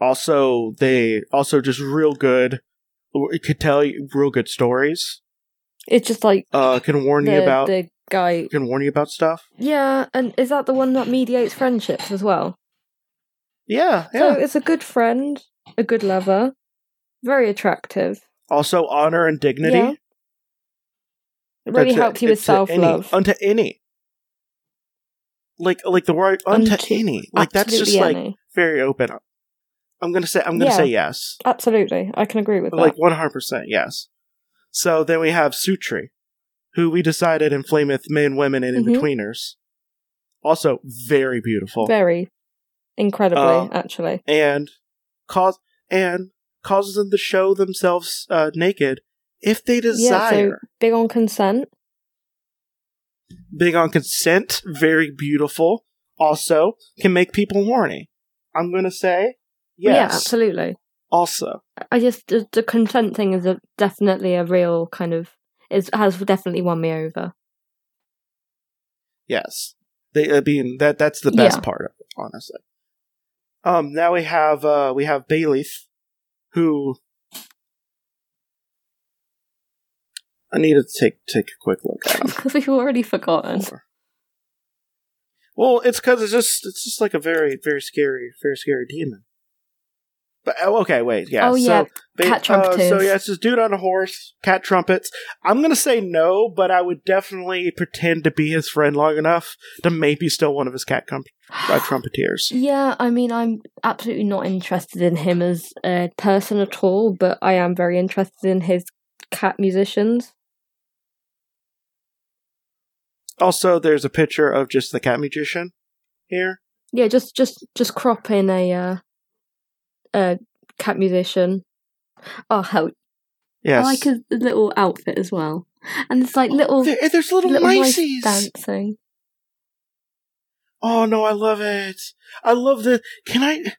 also, they also just real good. It could tell you real good stories. It's just like Uh, can warn the you about the guy. can warn you about stuff. Yeah, and is that the one that mediates friendships as well? Yeah, So it's a good friend, a good lover, very attractive. also, honor and dignity. Yeah. It really helps you with any- self love. unto any. Like, like the word unto, Unto- any. Like that's just Absolutely like very open. I'm gonna say. I'm gonna Yeah. say yes. Absolutely, I can agree with that. Like 100% yes. So then we have Sitri, who we decided inflameth men, women, and Mhm. in-betweeners. Also very beautiful. Very incredibly, Uh, actually. and cause and causes them to show themselves uh, naked if they Yeah, so desire. big on consent. Big on consent, very beautiful. Also can make people horny. I'm gonna say Yeah, yes. absolutely. also, I just the, the consent thing is a, definitely a real kind of is has definitely won me over. yes. They, I mean that that's the best Yeah. part of it, honestly. Um, now we have uh we have Beleth, who I need to take take a quick look at him. Because <laughs> we've already forgotten. Well, it's because it's just it's just like a very very scary very scary demon. But oh, okay, wait, yeah. Oh, yeah, So, cat uh, so yeah, it's this dude on a horse, cat trumpets. I'm gonna say no, but I would definitely pretend to be his friend long enough to maybe steal one of his cat com- uh, <sighs> trumpeteers. Yeah, I mean, I'm absolutely not interested in him as a person at all, but I am very interested in his cat musicians. Also, there's a picture of just the cat magician here. Yeah, just just just crop in a uh, a cat musician. Oh hell, Yes. I like his little outfit as well, and it's like little There- there's little, little mice mices. dancing. Oh no, I love it. I love the. Can I?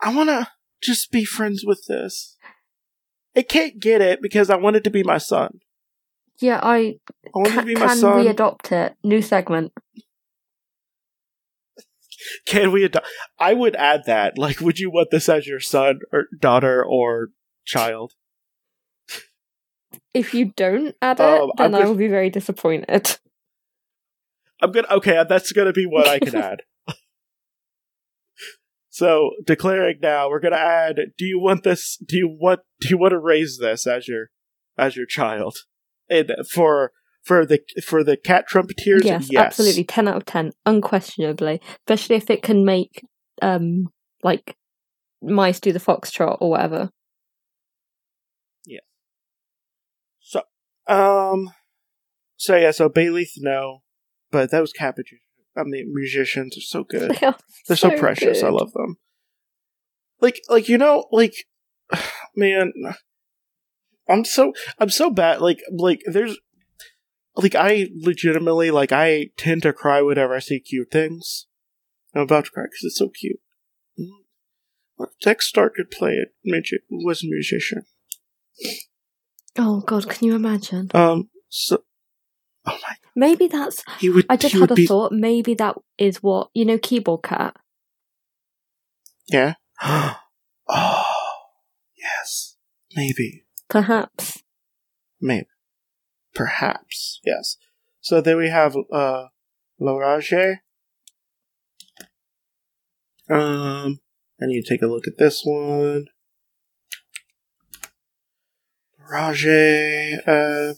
I want to just be friends with this. It can't get it because I want it to be my son. Yeah, I I want it to can, be my can son. we adopt it? New segment. <laughs> Can we adopt? I would add that. Like, would you want this as your son or daughter or child? If you don't add it, Um, then I will be very disappointed. <laughs> I'm gonna. Okay, that's gonna be what I can add. <laughs> So declaring now, we're gonna add. Do you want this? Do you want? Do you want to raise this as your as your child? And for for the for the cat trumpeteers, Yes, absolutely, ten out of ten, unquestionably. Especially if it can make um like mice do the foxtrot or whatever. Yeah. So, um, so yeah, so Beleth, no, but those magicians, I mean, musicians are so good. <laughs> They are They're so, precious. I love them. Like, like you know, like, <sighs> man, I'm so I'm so bad. Like, like there's, like, I legitimately like I tend to cry whenever I see cute things. I'm about to cry because it's so cute. What if Dex Stark could play it? Magi- was a musician. Oh god, can you imagine? Um. So, oh my, Maybe that's. he would. I just had a be, thought. Maybe that is what you know, keyboard cat. Yeah. <gasps> oh, yes. Maybe. Perhaps. Maybe. Perhaps. Yes. So then we have uh Leraje. Um I need to take a look at this one. Leraje. Uh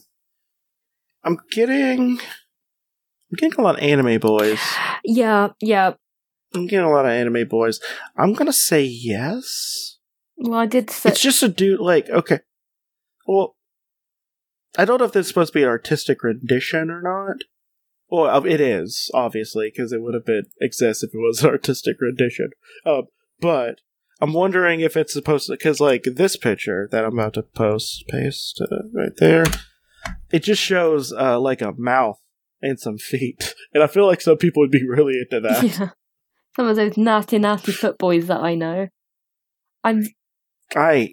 I'm getting I'm getting a lot of anime boys. Yeah, yeah. I'm getting a lot of anime boys. I'm gonna say yes. Well, I did say. It's just a dude, like, okay. Well, I don't know if this is supposed to be an artistic rendition or not. Well, uh, it is, obviously, because it would have been exist if it was an <laughs> artistic rendition. Um, but I'm wondering if it's supposed to, because, like, this picture that I'm about to post, paste uh, right there, it just shows, uh, like, a mouth and some feet. <laughs> And I feel like some people would be really into that. <laughs> yeah. Some of those nasty, nasty foot boys that I know. I'm. I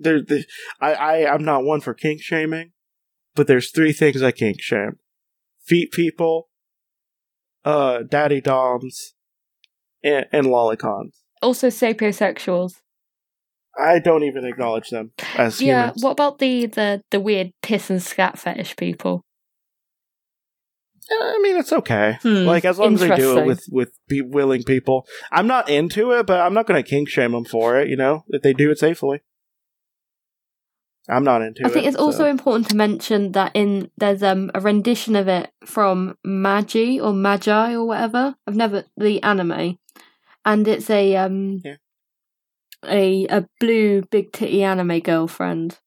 there, the I, I I'm not one for kink shaming, but there's three things I kink shame: feet people, uh, daddy doms, and, and lolicons. also sapiosexuals. I don't even acknowledge them as Yeah. humans. What about the the the weird piss and scat fetish people? I mean, it's okay. Hmm, like as long as they do it with with be willing people. I'm not into it, but I'm not going to kink shame them for it. You know, if they do it safely. I'm not into I it. think it's also important to mention that in there's um a rendition of it from Magi or Magi or whatever. I've never the anime, and it's a um Yeah. a a blue big titty anime girlfriend.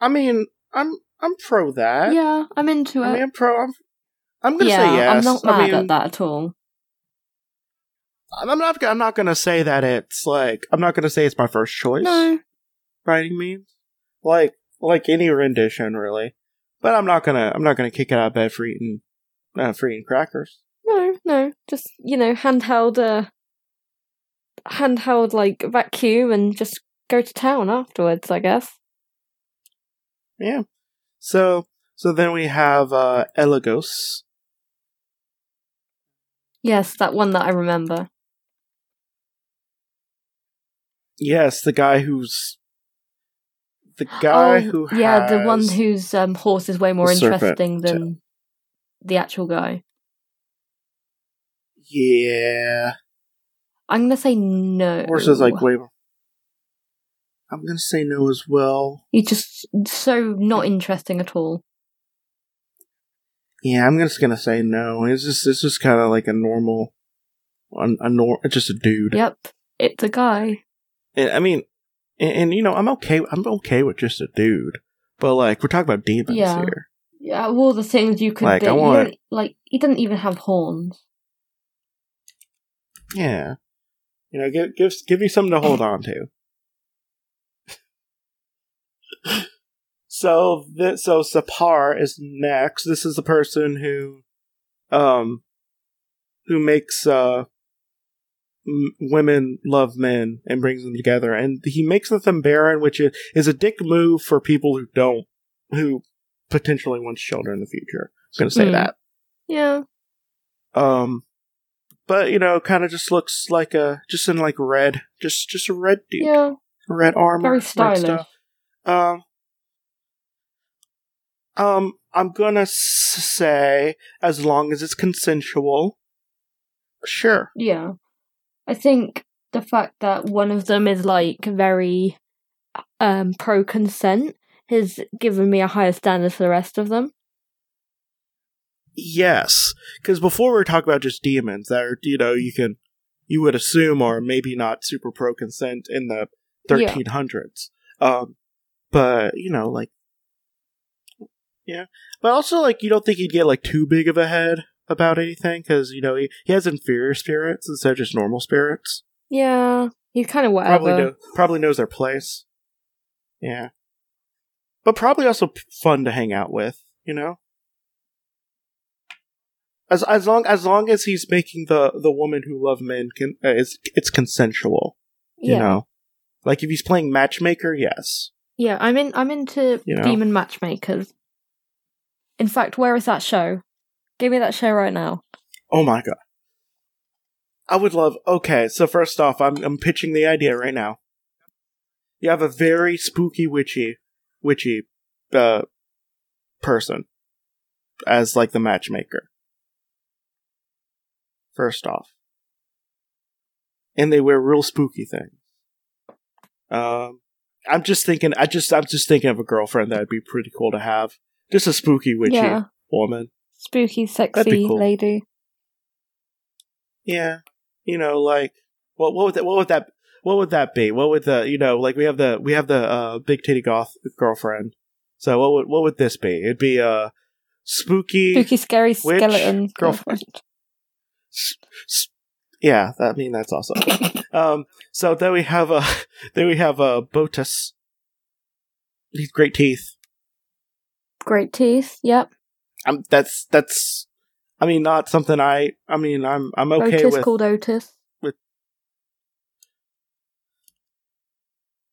I mean, I'm I'm pro that. yeah, I'm into it. I mean, I'm pro. I'm, I'm gonna yeah, say yes. I'm not I mad mean, at that at all. I'm not. I'm not gonna say that it's like. I'm not gonna say it's my first choice. No, by any means. Like like any rendition, really. But I'm not gonna. I'm not gonna kick it out of bed for eating, uh, for eating crackers. no, no. Just you know, handheld, uh, handheld like vacuum, and just go to town afterwards. I guess. Yeah. So so then we have uh Eligos. Yes, that one that I remember. Yes, the guy who's the guy oh, who yeah, the one whose um, horse is way more interesting tail. than the actual guy. Yeah. I'm gonna say no. Horse is like way. more- I'm gonna say no as well. He's just so not interesting at all. Yeah, I'm just gonna say no. It's just it's just kind of like a normal, a, a nor- just a dude. Yep, it's a guy. And, I mean, and, and, you know, I'm okay. I'm okay with just a dude, but like we're talking about demons Yeah. here. Yeah, all the things you could Like, do, I want- like he doesn't even have horns. Yeah, you know, give give give you something to hold <clears throat> on to. so this, so Zepar is next. This is the person who, um, who makes uh m- women love men and brings them together, and he makes them barren, which is, is a dick move for people who don't, who potentially want children in the future. I'm gonna say Mm. that. Yeah, Um, but you know, kind of just looks like a just in like red, just just a red dude, yeah, red armor, very stylish. stuff. Um, um, I'm gonna s- say as long as it's consensual, sure. Yeah, I think the fact that one of them is like very um pro consent has given me a higher standard for the rest of them. Yes, because before we were talking about just demons that are you know you can you would assume are maybe not super pro consent in the Yeah. 1300s. Um, but you know like yeah, but also like you don't think he'd get like too big of a head about anything because you know he, he has inferior spirits instead of just normal spirits. Yeah, he's kind of whatever. Probably know, probably knows their place. Yeah, but probably also p- fun to hang out with. You know, as as long as long as he's making the the woman who love men can uh, it's it's consensual. You yeah, know, like if he's playing matchmaker, yes. yeah. I'm in. I'm into You know? demon matchmakers. In fact, where is that show? Give me that show right now. Oh my god. I would love okay, so first off, I'm I'm pitching the idea right now. You have a very spooky witchy witchy uh person as like the matchmaker. First off. And they wear real spooky things. Um I'm just thinking I just I'm just thinking of a girlfriend that'd be pretty cool to have. Just a spooky witchy Yeah. woman. Spooky, sexy cool. lady. Yeah, you know, like what what would that what would that what would that be? What would the you know like we have the we have the uh, big titty goth girlfriend. So what would what would this be? It'd be a spooky. Spooky, scary skeleton girlfriend. girlfriend. s- s- yeah, that, I mean that's awesome. <laughs> um, so then we have a <laughs> then we have a Botis. He's great teeth. Great teeth. Yep. Um, that's that's. I mean, not something I. I mean, I'm I'm okay Otis with called Otis. With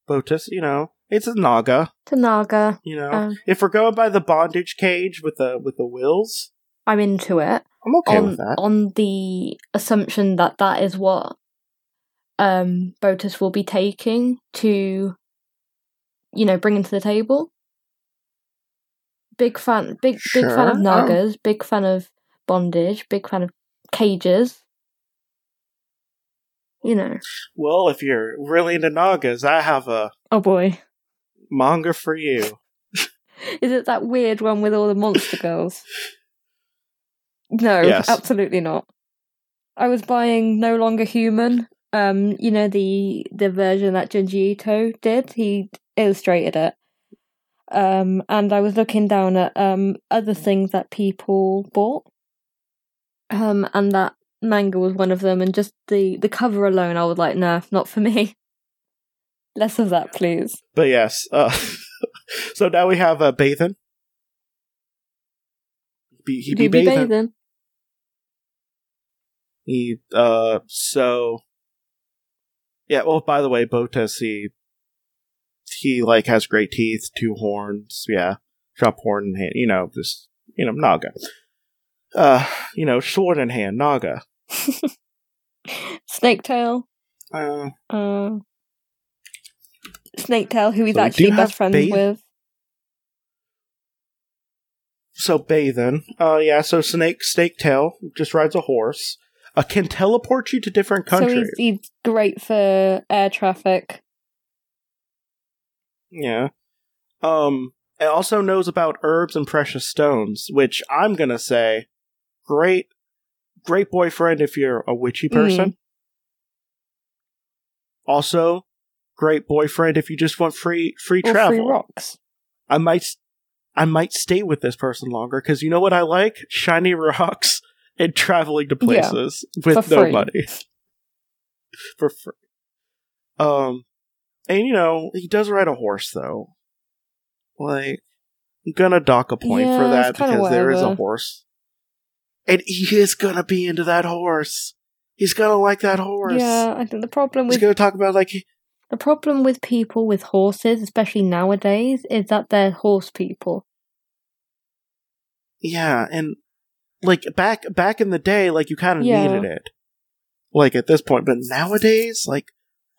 Botis. You know, it's a Naga. naga You know, Um, if we're going by the bondage cage with the with the wills, I'm into it. I'm okay on with that. on the assumption that that is what um Botis will be taking to you know bring into the table. Big fan, big big fan of Sure. nagas. Big fan of bondage. Big fan of cages. You know. well, if you're really into Nagas, I have a Oh boy, manga for you. <laughs> is it that weird one with all the monster <laughs> girls? No, Yes. absolutely not. I was buying No Longer Human. Um, you know the the version that Junji Ito did. He illustrated it. Um, and I was looking down at um other things that people bought. Um, and that manga was one of them. And just the the cover alone, I was like, no, not for me. <laughs> Less of that, please. But yes, uh, <laughs> so now we have uh, Bathin. Be, he be be bathing. bathing. He uh so yeah. Well, by the way, Botis he he like has great teeth, two horns. Yeah, sharp horn in hand. You know, just you know Naga. Uh, you know, sword in hand, Naga. <laughs> Snake Tail. Uh, Uh, Snake Tail, who he's So actually best friends Bath- with. so Bathin. Uh, yeah. So Snake Snake Tail just rides a horse. uh, can teleport you to different So countries. he's, he's great for air traffic. Yeah. Um, it also knows about herbs and precious stones, which I'm gonna say, great, great boyfriend if you're a witchy person. Also, great boyfriend if you just want free free Or travel. free rocks. I might, I might stay with this person longer because you know what I like: shiny rocks <laughs> and traveling to Yeah, places with for no free. money <laughs> for free. Um, and you know he does ride a horse though. Like, I'm gonna dock a point for that because there is a horse, and he is gonna be into that horse. He's gonna like that horse. Yeah, I think the problem He's with gonna talk about like the problem with people with horses, especially nowadays, is that they're horse people. Yeah, and like back back in the day, like you kind of Yeah. needed it. Like at this point, but nowadays, like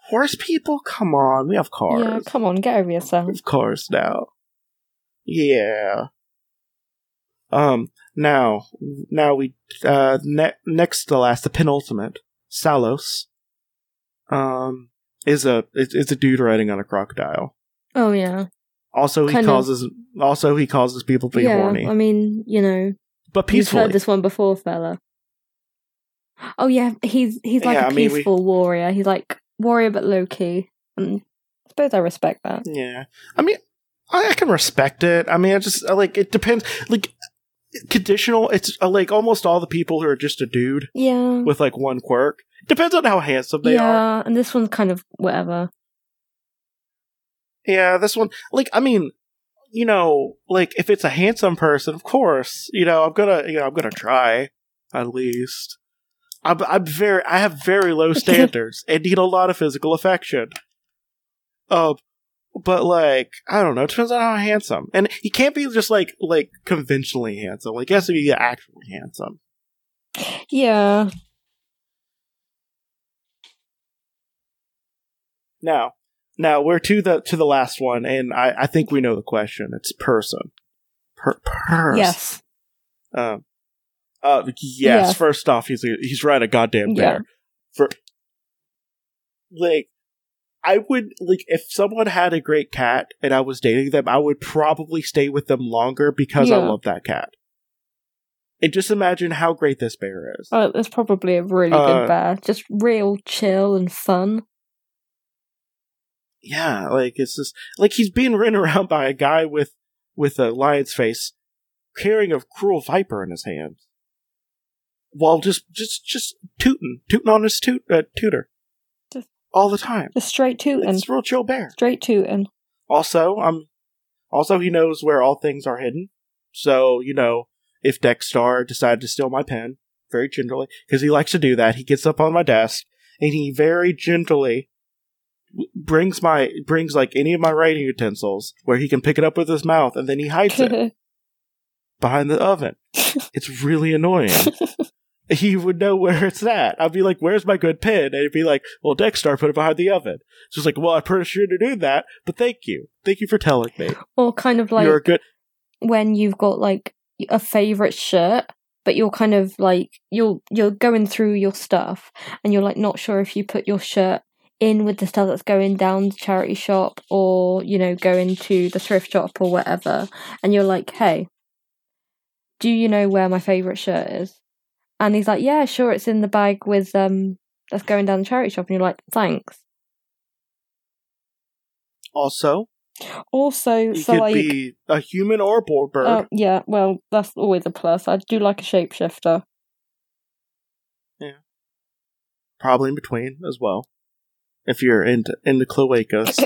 horse people, come on, we have cars. Yeah, come on, get over yourself. Of course now. Yeah. Um. Now, now we uh ne- next to last, the penultimate, Salos. Um, is a is, is a dude riding on a crocodile. Oh yeah, Also, he Kind of. causes also he causes people to be yeah. horny, I mean, you know, but you've heard this one before, fella. Oh yeah, he's he's like Yeah, a I mean, we- peaceful warrior. He's like warrior but low key. And I suppose I respect that. Yeah, I mean, I, I can respect it. I mean, I just I, like it depends. Like conditional, it's uh, like almost all the people who are just a dude Yeah, with like one quirk. Depends on how handsome they yeah, are. Yeah, and this one's kind of whatever. Yeah, this one, like, I mean, you know, like if it's a handsome person, of course, you know, I'm gonna, you know, I'm gonna try at least. I'm, I'm very, I have very low <laughs> standards and need a lot of physical affection. Um, but like, I don't know, it depends on how handsome, and he can't be just like, like conventionally handsome. Like, he has to be actually handsome. Yeah, Now, now we're to the to the last one, and I, I think we know the question. It's Purson. Per, purse. yes, Um, uh, yes. Yes. First off, he's a, he's riding a goddamn Yeah. bear. For like, I would like if someone had a great cat and I was dating them, I would probably stay with them longer because I love that cat. And just imagine how great this bear is. oh, it's probably a really Uh, good bear. Just real chill and fun. yeah, like it's just like he's being ridden <laughs> around by a guy with with a lion's face, carrying a cruel viper in his hands, while just just just tooting, tooting on his toot uh, tutor Just- all the time. Just straight tooting, It's real chill bear. straight tooting. Also, um, also he knows where all things are hidden. So you know, if Dexstar decided to steal my pen, very gingerly, because he likes to do that, he gets up on my desk and he very gently brings my brings like any of my writing utensils where he can pick it up with his mouth and then he hides it <laughs> behind the oven. It's really annoying. <laughs> he would know where it's at. I'd be like, "Where's my good pin? And he'd be like, "Well, Dexstar put it behind the oven." So it's like, "Well, I'm pretty sure to do that, but thank you, thank you for telling me. or kind of like You're good." when you've got like a favorite shirt but you're kind of like you're you're going through your stuff and you're like not sure if you put your shirt in with the stuff that's going down the charity shop or you know going to the thrift shop or whatever and you're like hey do you know where my favorite shirt is and he's like yeah sure it's in the bag with um that's going down the charity shop and you're like thanks Also, also you so could like be a human or a bird. Oh, yeah, well, that's always a plus. I do like a shapeshifter. Yeah, probably in between as well. If you're into into cloacas,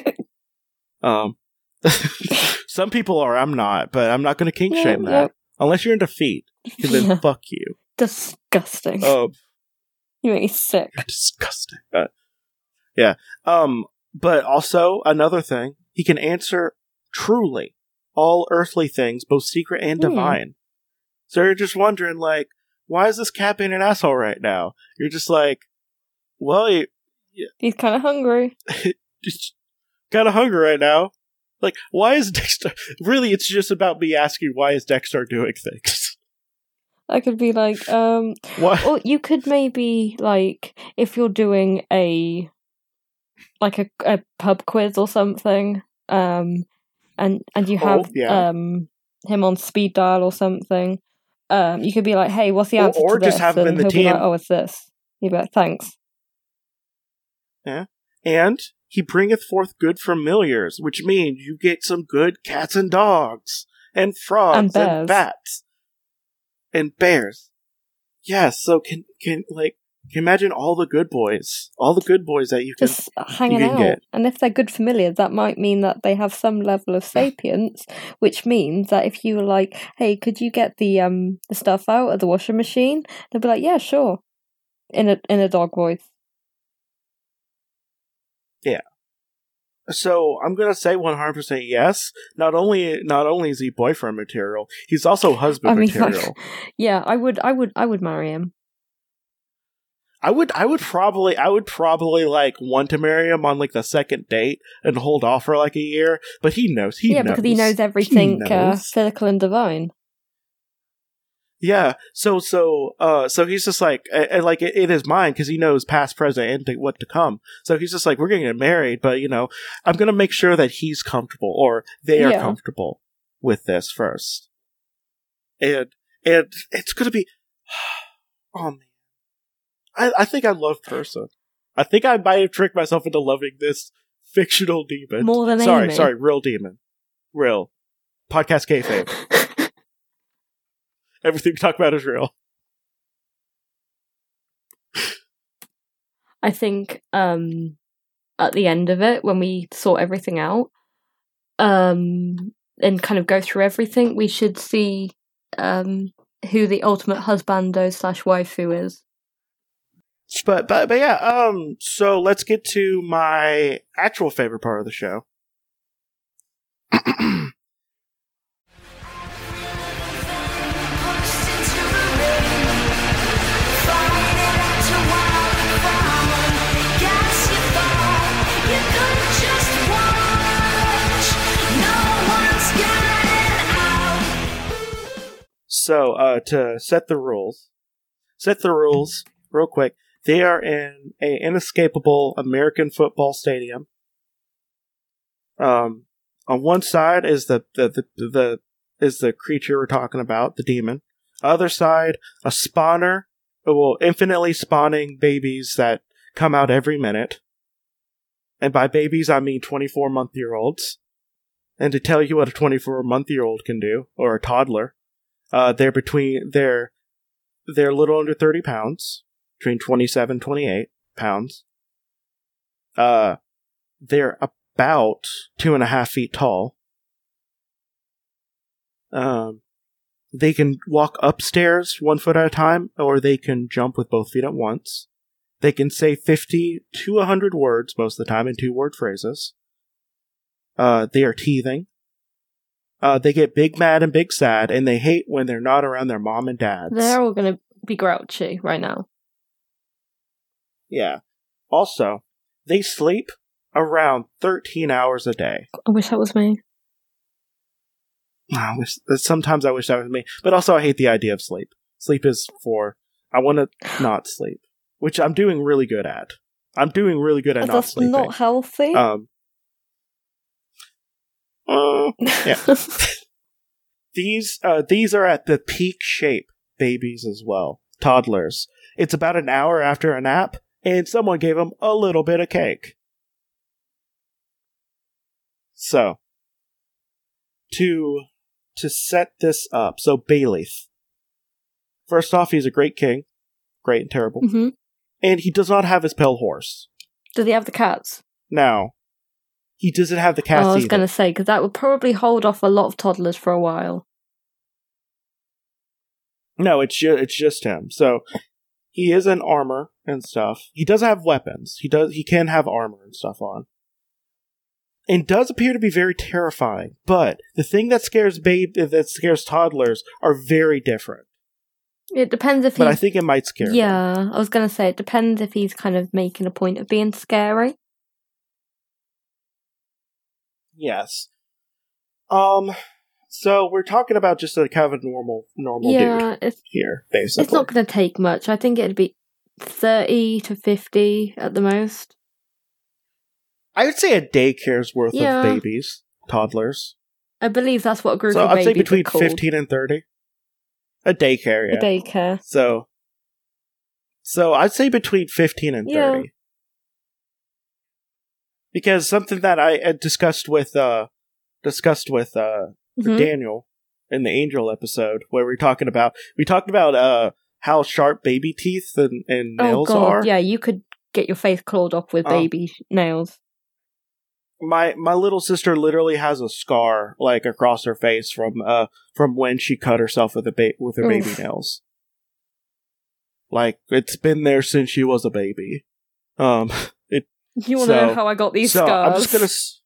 <coughs> um, <laughs> some people are. I'm not, but I'm not going to kink Yeah, shame that yeah. unless you're into feet. Because then <laughs> fuck you. Disgusting. Um, <laughs> you make me sick. You're disgusting. Uh, yeah. Um, but also another thing, he can answer truly all earthly things, both secret and Hmm. divine. So you're just wondering, like, why is this cat being an asshole right now? You're just like, well, you He's kind of hungry. <laughs> kind of hungry right now. Like, why is Dexter? Really, it's just about me asking why is Dexter doing things. I could be like, um, What? or you could maybe like if you're doing a like a, a pub quiz or something, um, and and you Oh, have yeah. um him on speed dial or something, um, you could be like, hey, what's the Or- answer or to just this? have him in and the he'll like, team. oh, it's this. You'd be like, thanks. Yeah, and he bringeth forth good familiars, which means you get some good cats and dogs, and frogs, And and, bats, and bears. Yes, so can can like can imagine all the good boys, all the good boys that you can. Just hanging can out. get. And if they're good familiar, that might mean that they have some level of sapience, which means that if you were like, "Hey, could you get the um the stuff out of the washing machine?" They'd be like, "Yeah, sure," in a in a dog voice. So I'm gonna say 100 percent yes. Not only not only is he boyfriend material, he's also husband I mean, material. like, <laughs> yeah, I would, I would, I would marry him. I would I would probably I would probably like want to marry him on like the second date and hold off for like a year, but he knows he yeah, knows. because he knows everything Uh, knows. physical and divine. Yeah, so so uh so he's just like and, like it, it is mine because he knows past, present, and to, what to come. So he's just like we're gonna get married, but you know I'm gonna make sure that he's comfortable or they are Yeah. comfortable with this first, and and it's gonna be <sighs> oh man, I I think I love person. I think I might have tricked myself into loving this fictional demon More than sorry sorry real demon real podcast kayfabe. <laughs> Everything we talk about is real. I think um at the end of it, when we sort everything out, um and kind of go through everything, we should see um who the ultimate husbando slash waifu is. But but but yeah, um so let's get to my actual favorite part of the show. <clears throat> So uh to set the rules. Set the rules real quick. They are in a inescapable American football stadium. Um on one side is the the the, the is the creature we're talking about, the demon. Other side, a spawner, well, infinitely spawning babies that come out every minute. And by babies, I mean 24 month year olds. And to tell you what a 24 month year old can do, or a toddler, uh, they're between, they're, they're a little under 30 pounds, between 27 28 pounds. Uh, they're about two and a half feet tall. Um, they can walk upstairs one foot at a time, or they can jump with both feet at once. They can say 50 to 100 words most of the time in two word phrases. Uh, they are teething. Uh, they get big mad and big sad, and they hate when they're not around their mom and dads. They're all gonna be grouchy right now. Yeah. Also, they sleep around 13 hours a day. I wish that was me. I wish, sometimes I wish that was me. But also, I hate the idea of sleep. Sleep is for, I want to not sleep, which I'm doing really good at. I'm doing really good at not sleeping. That's not healthy. Um, uh, yeah. <laughs> these uh, these are at the peak shape babies as well, toddlers. It's about an hour after a nap, and someone gave them a little bit of cake. So, to to set this up, so Beleth. First off, he's a great king, great and terrible, hmm and he does not have his pale horse. Does he have the cats? Now, he doesn't have the cats oh, I was going to say because that would probably hold off a lot of toddlers for a while. No, it's ju- it's just him. So he is in armor and stuff. He doesn't have weapons. He does he can have armor and stuff on. And does appear to be very terrifying. But the thing that scares babe that scares toddlers are very different. It depends if But I think it might scare them. yeah, I was going to say it depends if he's kind of making a point of being scary. Yes. Um So we're talking about just a kind of a normal, normal dude yeah, it's here, basically. it's not going to take much. I think it'd be thirty to fifty at the most. I would say a daycare's worth Yeah. of babies, toddlers. I believe that's what a group So I'd say between fifteen and thirty. A daycare, yeah. A daycare. So, so I'd say between fifteen and Yeah. thirty. Because something that I had discussed with uh discussed with uh Mhm. Daniel in the Angel episode where we are talking about we talked about uh how sharp baby teeth and, and Oh nails god, are. yeah, you could get your face clawed off with Oh. baby nails. My my little sister literally has a scar like across her face from uh from when she cut herself with a ba- with her baby nails. Like it's been there since she was a baby. Um <laughs> You want to So- know how I got these so scars? I'm just gonna s-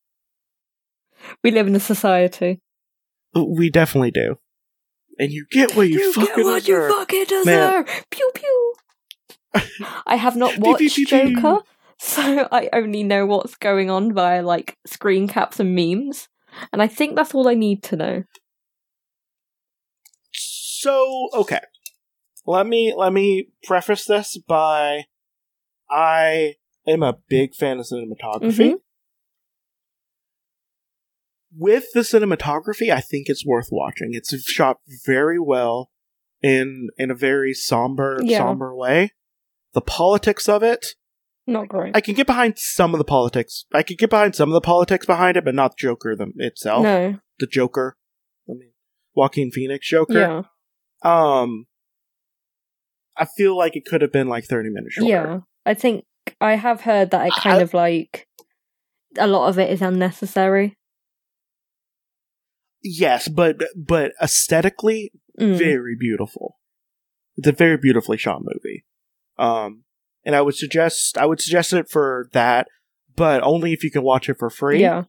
We live in a society. Oh, we definitely do. And you get what you, fucking get what deserve. you fucking deserve. Man. Pew pew. I have not <laughs> watched. Joker, so <laughs> I only know what's going on via like screen caps and memes, and I think that's all I need to know. So okay, let me let me preface this by I am a big fan of cinematography. Mhm. With the cinematography, I think it's worth watching. It's shot very well in in a very somber Yeah. somber way. The politics of it, Not great. I can get behind some of the politics. I can get behind some of the politics behind it, but not the Joker them itself. no. The Joker. I mean, Joaquin Phoenix Joker. Yeah. Um, I feel like it could have been like thirty minutes shorter. Yeah. I think I have heard that it kind I- of like a lot of it is unnecessary. Yes, but but aesthetically, Mm. very beautiful. It's a very beautifully shot movie. Um, and I would suggest I would suggest it for that, but only if you can watch it for free. Yeah.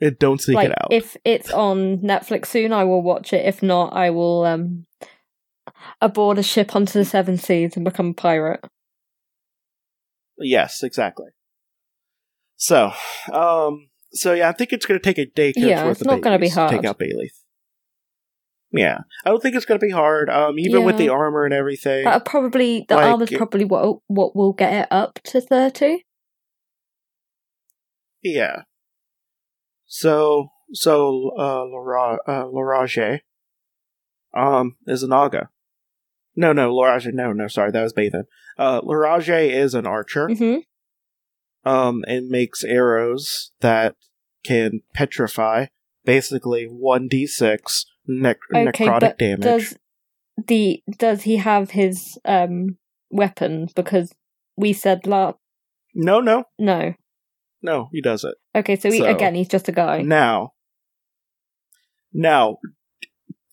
and don't seek like it out. if it's on Netflix soon, I will watch it. If not, I will um aboard a ship onto the seven seas and become a pirate. Yes, exactly. So, um, so yeah, I think it's going to take a day. Yeah, worth it's not be babies to Take hard. out Beleth. Yeah, I don't think it's going to be hard. Um, even with the armor and everything. That'll probably the Like, armor's probably what what will get it up to thirty. Yeah. So so uh Laura uh Leraje um is a Naga. No, no, Leraje no, no, sorry, that was Bathin. Uh Leraje is an archer, Mm-hmm. um, and makes arrows that can petrify basically one D six nec- Okay, necrotic but damage. does the does he have his um weapons? Because we said la No, no, no. no, he does it. Okay, so, he, So, again, he's just a guy. Now now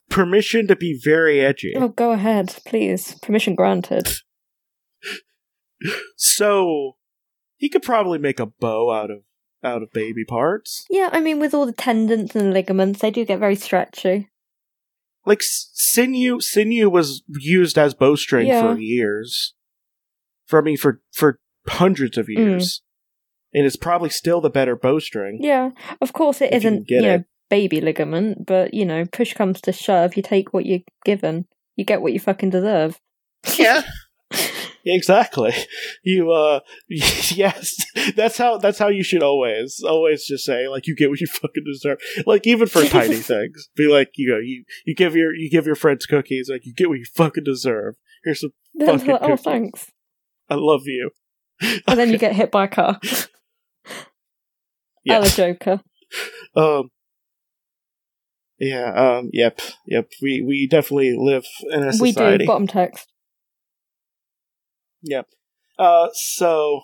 permission to be very edgy. Oh, go ahead, please. Permission granted. So he could probably make a bow out of out of baby parts. Yeah, I mean, with all the tendons and ligaments, they do get very stretchy. Like sinew, sinew was used as bowstring Yeah. for years. For I mean, for for hundreds of mm. years, and it's probably still the better bowstring. Yeah, of course it you isn't, get you know, it. baby ligament, but you know, push comes to shove, you take what you're given. You get what you fucking deserve. Yeah. <laughs> Exactly. You uh <laughs> yes. That's how that's how you should always always just say like you get what you <laughs> fucking deserve. Like even for <laughs> tiny things. Be like, you know, you you give your you give your friends cookies like you get what you fucking deserve. Here's some Then Fucking like, oh, thanks. I love you. And then you get hit by a car. Yeah. Ella Joker. Um Yeah, um yep, yep. We we definitely live in a We society. do, bottom text. Yep. Uh, so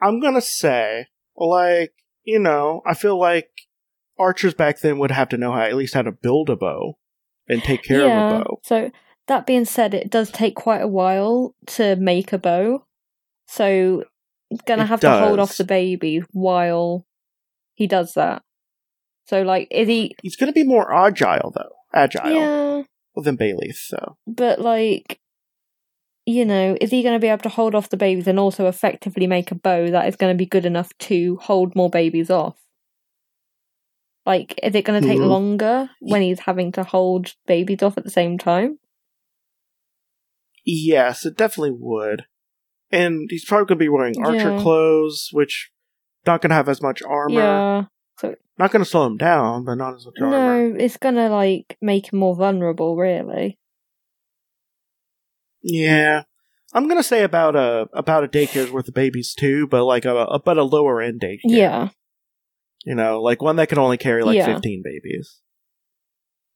I'm gonna say, like, you know, I feel like archers back then would have to know how at least how to build a bow and take care yeah. of a bow. So that being said, it does take quite a while to make a bow. So gonna It have to hold off the baby while he does that. So like is he He's gonna be more agile though, agile Yeah. than Beleth. So But like you know, is he going to be able to hold off the babies and also effectively make a bow that is going to be good enough to hold more babies off? Like, is it going to take Mhm. longer when he's having to hold babies off at the same time? Yes, it definitely would. And he's probably going to be wearing archer Yeah. clothes, which not going to have as much armor. Yeah. So Not going to slow him down, but not as much armor. No, it's going to, like, make him more vulnerable, really. Yeah. I'm going to say about a about a daycare's worth of babies too, but like a, a but a lower end daycare. Yeah. You know, like one that can only carry like Yeah. 15 babies.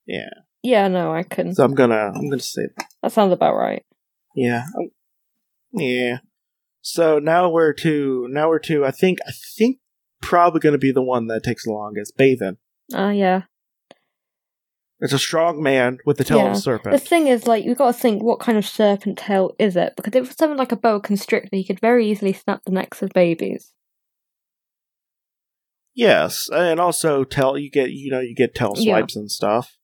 Yeah. Yeah, no, I can. So I'm going to I'm to say That sounds about right. Yeah. Um, Yeah. So now we're to now we're to I think I think probably going to be the one that takes the longest. Bathin. Ah, yeah. It's a strong man with the tail of a serpent. The thing is, like, you've got to think what kind of serpent tail is it? Because if it's something like a boa constrictor, you could very easily snap the necks of babies. yes, and also tell you get you know you get tail Yeah. swipes and stuff,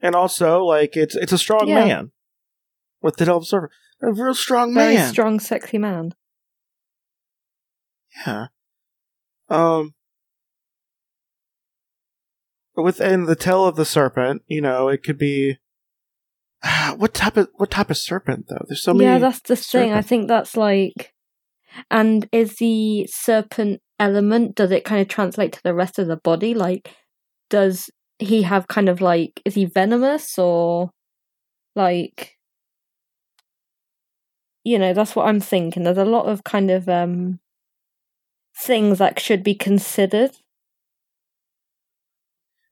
and also like it's it's a strong Yeah. man with the tail of a serpent. A real strong Very man. strong, sexy man. Yeah. Um. Within the tail of the serpent, you know, it could be. <sighs> What type of what type of serpent though? There's so many. yeah, that's the thing. I think that's like. And is the serpent element, does it kind of translate to the rest of the body? Like, does he have kind of like, is he venomous or like. You know, that's what I'm thinking. There's a lot of kind of um things that should be considered.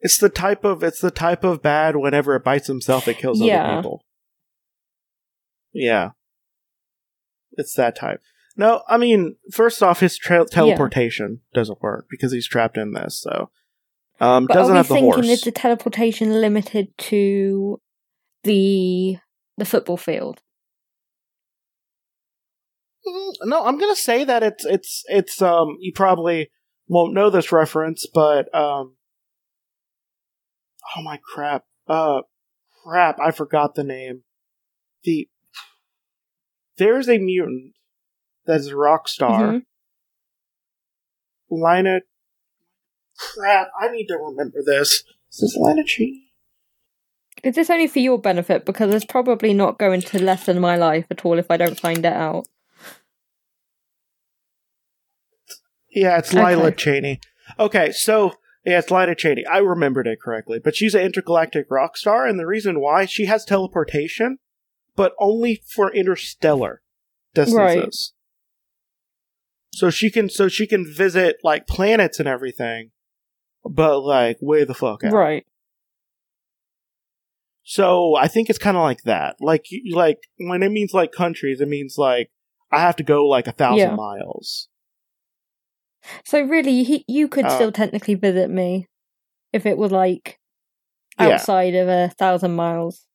It's the type of it's the type of bad. Whenever it bites himself, it kills Yeah. other people. Yeah. It's that type. No, I mean, first off, his tra- teleportation doesn't work because he's trapped in this. So, um, But doesn't are we have the thinking horse. is the teleportation limited to the the football field? Mm, No, I'm gonna say that it's it's it's um you probably won't know this reference, but um oh my crap. Uh crap, I forgot the name. The there's a mutant that's a rock star. Mhm. Lina crap, I need to remember this. Is this Lina Chi? Is this only for your benefit? Because it's probably not going to lessen my life at all if I don't find it out. Yeah, it's Lila Okay. Cheney. Okay, so yeah, it's Lila Cheney. I remembered it correctly, but she's an intergalactic rock star, and the reason why she has teleportation, but only for interstellar distances. So she can, so she can visit like planets and everything, but like way the fuck out. Right. So I think it's kind of like that. Like, like when it means like countries, it means like I have to go like a thousand Yeah. miles. So really, he, you could Uh, still technically visit me if it was like Yeah. outside of a thousand miles.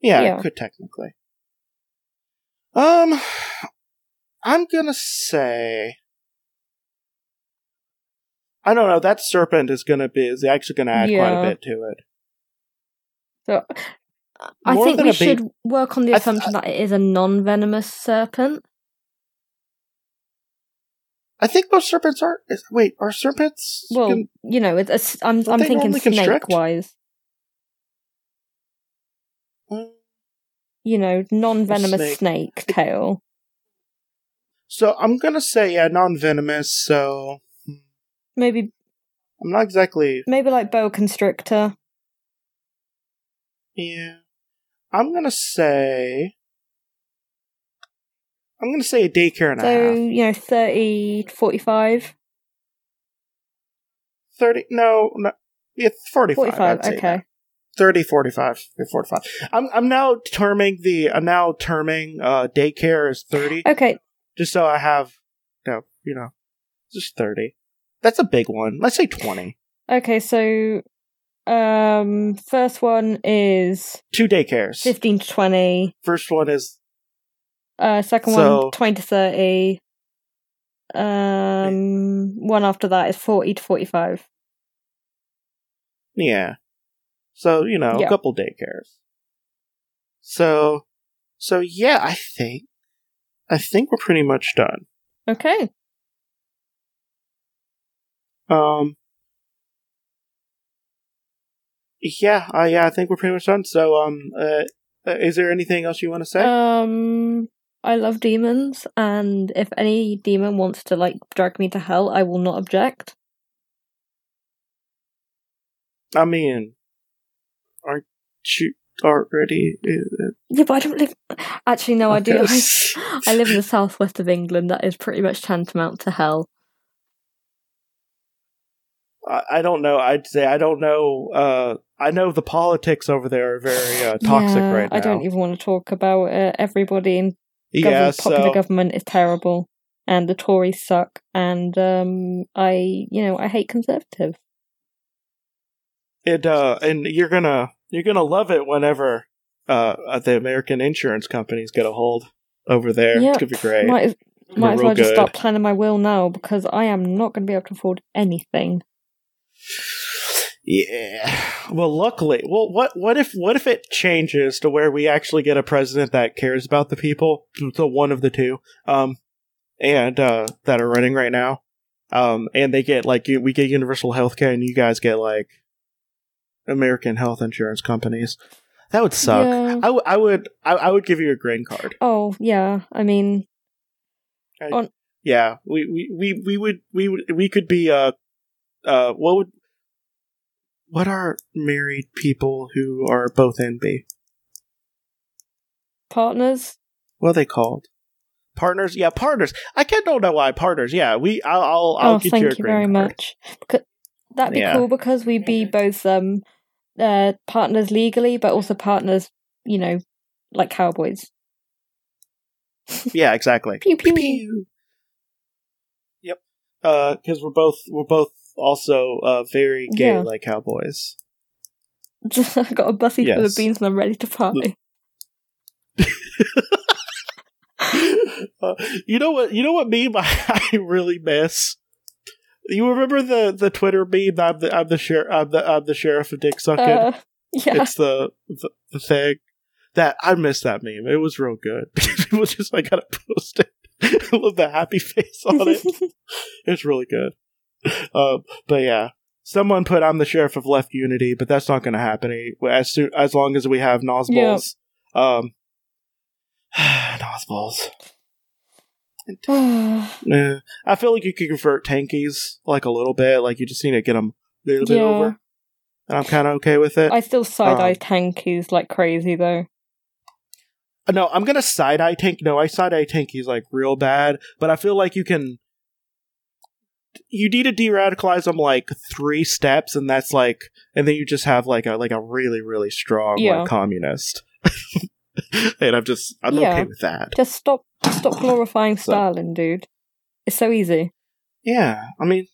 Yeah, Yeah. could technically. Um, I'm gonna say. I don't know. That serpent is gonna be is actually gonna add quite a bit to it. So I More think we big- should work on the th- assumption that it is a non-venomous serpent. I think most serpents are. Is, wait, are serpents? Well, can- you know, it's, it's, I'm I'm thinking snake-wise. Mm. You know, non-venomous snake. snake tail. so I'm gonna say yeah, non-venomous. So Maybe I'm not exactly. maybe like boa constrictor. Yeah, I'm gonna say. I'm gonna say a daycare and a half. So you know, 30 45. Thirty? No, no. Yeah, forty-five. 45, okay. that. 30, 45, 45. I'm I'm now terming the I'm now terming uh daycare as thirty, Okay, just so I have no, you know, just thirty. That's a big one. Let's say twenty. okay, so um first one is Two daycares. 15 to 20. First one is Uh second So- one 20 to 30. Um one after that is 40 to 45. yeah. So you know, Yeah. a couple daycares. So, so yeah, I think, I think we're pretty much done. Okay. Um. Yeah, uh, yeah, I think we're pretty much done. So, um, uh, uh, is there anything else you want to say? Um, I love demons, and if any demon wants to like drag me to hell, I will not object. I mean, aren't you already? uh, Yeah, but I don't live. Actually, no, I do. I. <laughs> I live in the southwest of England. That is pretty much tantamount to hell. I, I don't know. I'd say I don't know. Uh, I know the politics over there are very uh, toxic yeah, right now. I don't even want to talk about it. Everybody in yeah, popular so government is terrible, and the Tories suck. And um, I, you know, I hate conservatives. it uh, and you're gonna you're gonna love it whenever uh the American insurance companies get a hold over there. It's Yep. gonna be great. Might as, might as well just start planning my will now because I am not going to be able to afford anything. Yeah. Well, luckily, well, what what if what if it changes to where we actually get a president that cares about the people, the one of the two, um, and uh, that are running right now, um, and they get like we get universal health care, and you guys get like American health insurance companies. That would suck. Yeah. I, w- I would I, I would give you a green card. Oh yeah, I mean, Yeah, we, we, we, we would we would we could be uh uh what would what are married people who are both NB? partners. What are they called? Partners? Yeah, partners. I can't don't know why partners. Yeah, we I'll I'll, I'll oh, get thank you a you very card. much. Becau- that'd be Yeah. cool because we'd be both um uh partners legally, but also partners, you know, like cowboys. Yeah, exactly. Pew pew. Pew. Yep. Uh, because we're both we're both also uh very gay Yeah. like cowboys. I <laughs> got a bussy full of beans and I'm ready to <laughs> party. uh, you know what? You know what meme <laughs> I, I really miss. You remember the the Twitter meme? I'm the I'm the sheriff. I'm the I'm the sheriff of Dick Sucking. Uh, yeah, It's the, the the thing that I miss that meme. It was real good. it was just like gotta post it I love the happy face on it. It's really good. Um, <laughs> but yeah, someone put I'm the sheriff of Left Unity, but that's not going to happen as soon as long as we have Nazbols. Um, <sighs> Nazbols. <sighs> I feel like you could convert tankies like a little bit. Like you just need to get them a little bit Yeah. over. And I'm kind of okay with it. I still side eye Um, tankies like crazy though. Uh, No, I'm gonna side eye tank. No, I side eye tankies like real bad, but I feel like you can. You need to de-radicalize them like three steps, and that's like, and then you just have like a like a really really strong Yeah. like communist. <laughs> and I'm just I'm Yeah. okay with that. Just stop, stop glorifying So- Stalin, dude. It's so easy Yeah, I mean,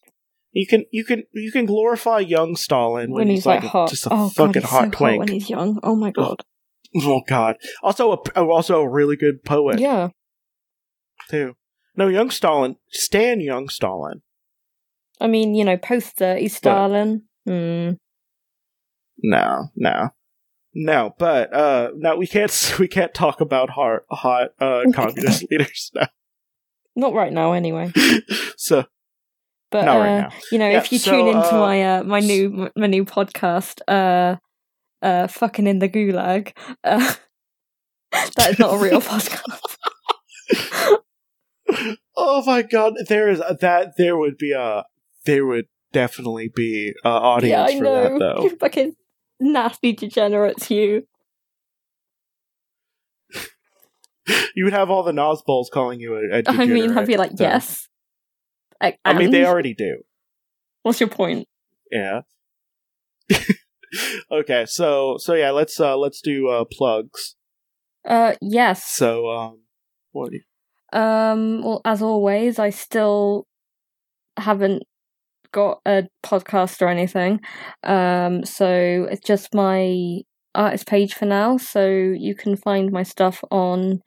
you can you can you can glorify young Stalin when, when, he's, like, hot. just a oh fucking god, hot so twink. hot when he's young. Oh my god. <laughs> Oh god! Also, a, oh, also a really good poet Yeah, too. No, young Stalin, Stan young Stalin. I mean, you know, post thirty Stalin. Hmm. No, no, no. But uh, no, we can't. We can't talk about hot, hot uh, <laughs> communist leaders now. Not right now, anyway. <laughs> So But not uh, right now. you know, Yeah, if you so, tune into uh, my uh, my new my new podcast, uh, uh, fucking in the gulag, uh, <laughs> that is not a real podcast. Oh my god, there is that. There would be a. There would definitely be uh, audience yeah, I for know. that though. You <laughs> fucking nasty degenerates, you. <laughs> You would have all the Nazbols calling you a. a I mean, I'd be like, so- yes. Like, I mean, they already do. What's your point? Yeah. <laughs> okay, so so yeah, let's uh let's do uh plugs. Uh, yes. So um, what do you? Um, well, as always, I still haven't got a podcast or anything. Um, so it's just my artist page for now. So you can find my stuff on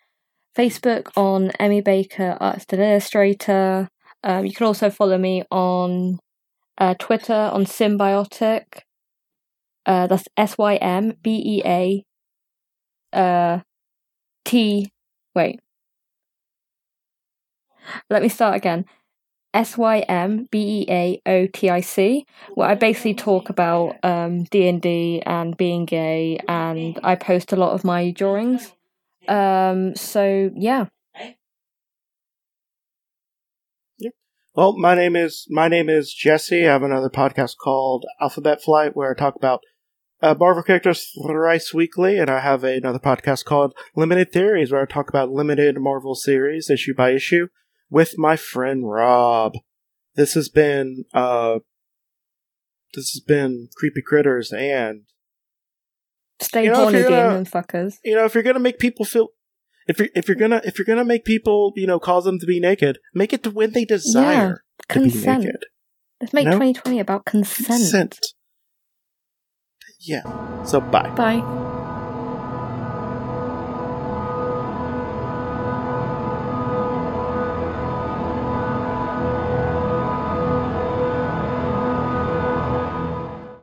Facebook on Emmy Baker, artist and illustrator. Um, you can also follow me on uh, Twitter on Symbeaotic. Uh, that's S Y M B E A. Uh, T. Wait. Let me start again. S Y M B E A O T I C, where I basically talk about um, D and D and being gay, and I post a lot of my drawings. Um, so yeah, Well, my name is my name is Jesse. I have another podcast called Alphabet Flight where I talk about uh, Marvel characters thrice weekly, and I have another podcast called Limited Theories where I talk about limited Marvel series issue by issue with my friend Rob. This has been uh, this has been Creepy Critters, and stay You know, horny, gonna- fuckers. you know if you're gonna make people feel. If you're, if you're gonna if you're gonna make people you know cause them to be naked, make it to when they desire to be Consent. naked. Let's make No? 2020 about consent. Consent. Yeah. So bye. Bye.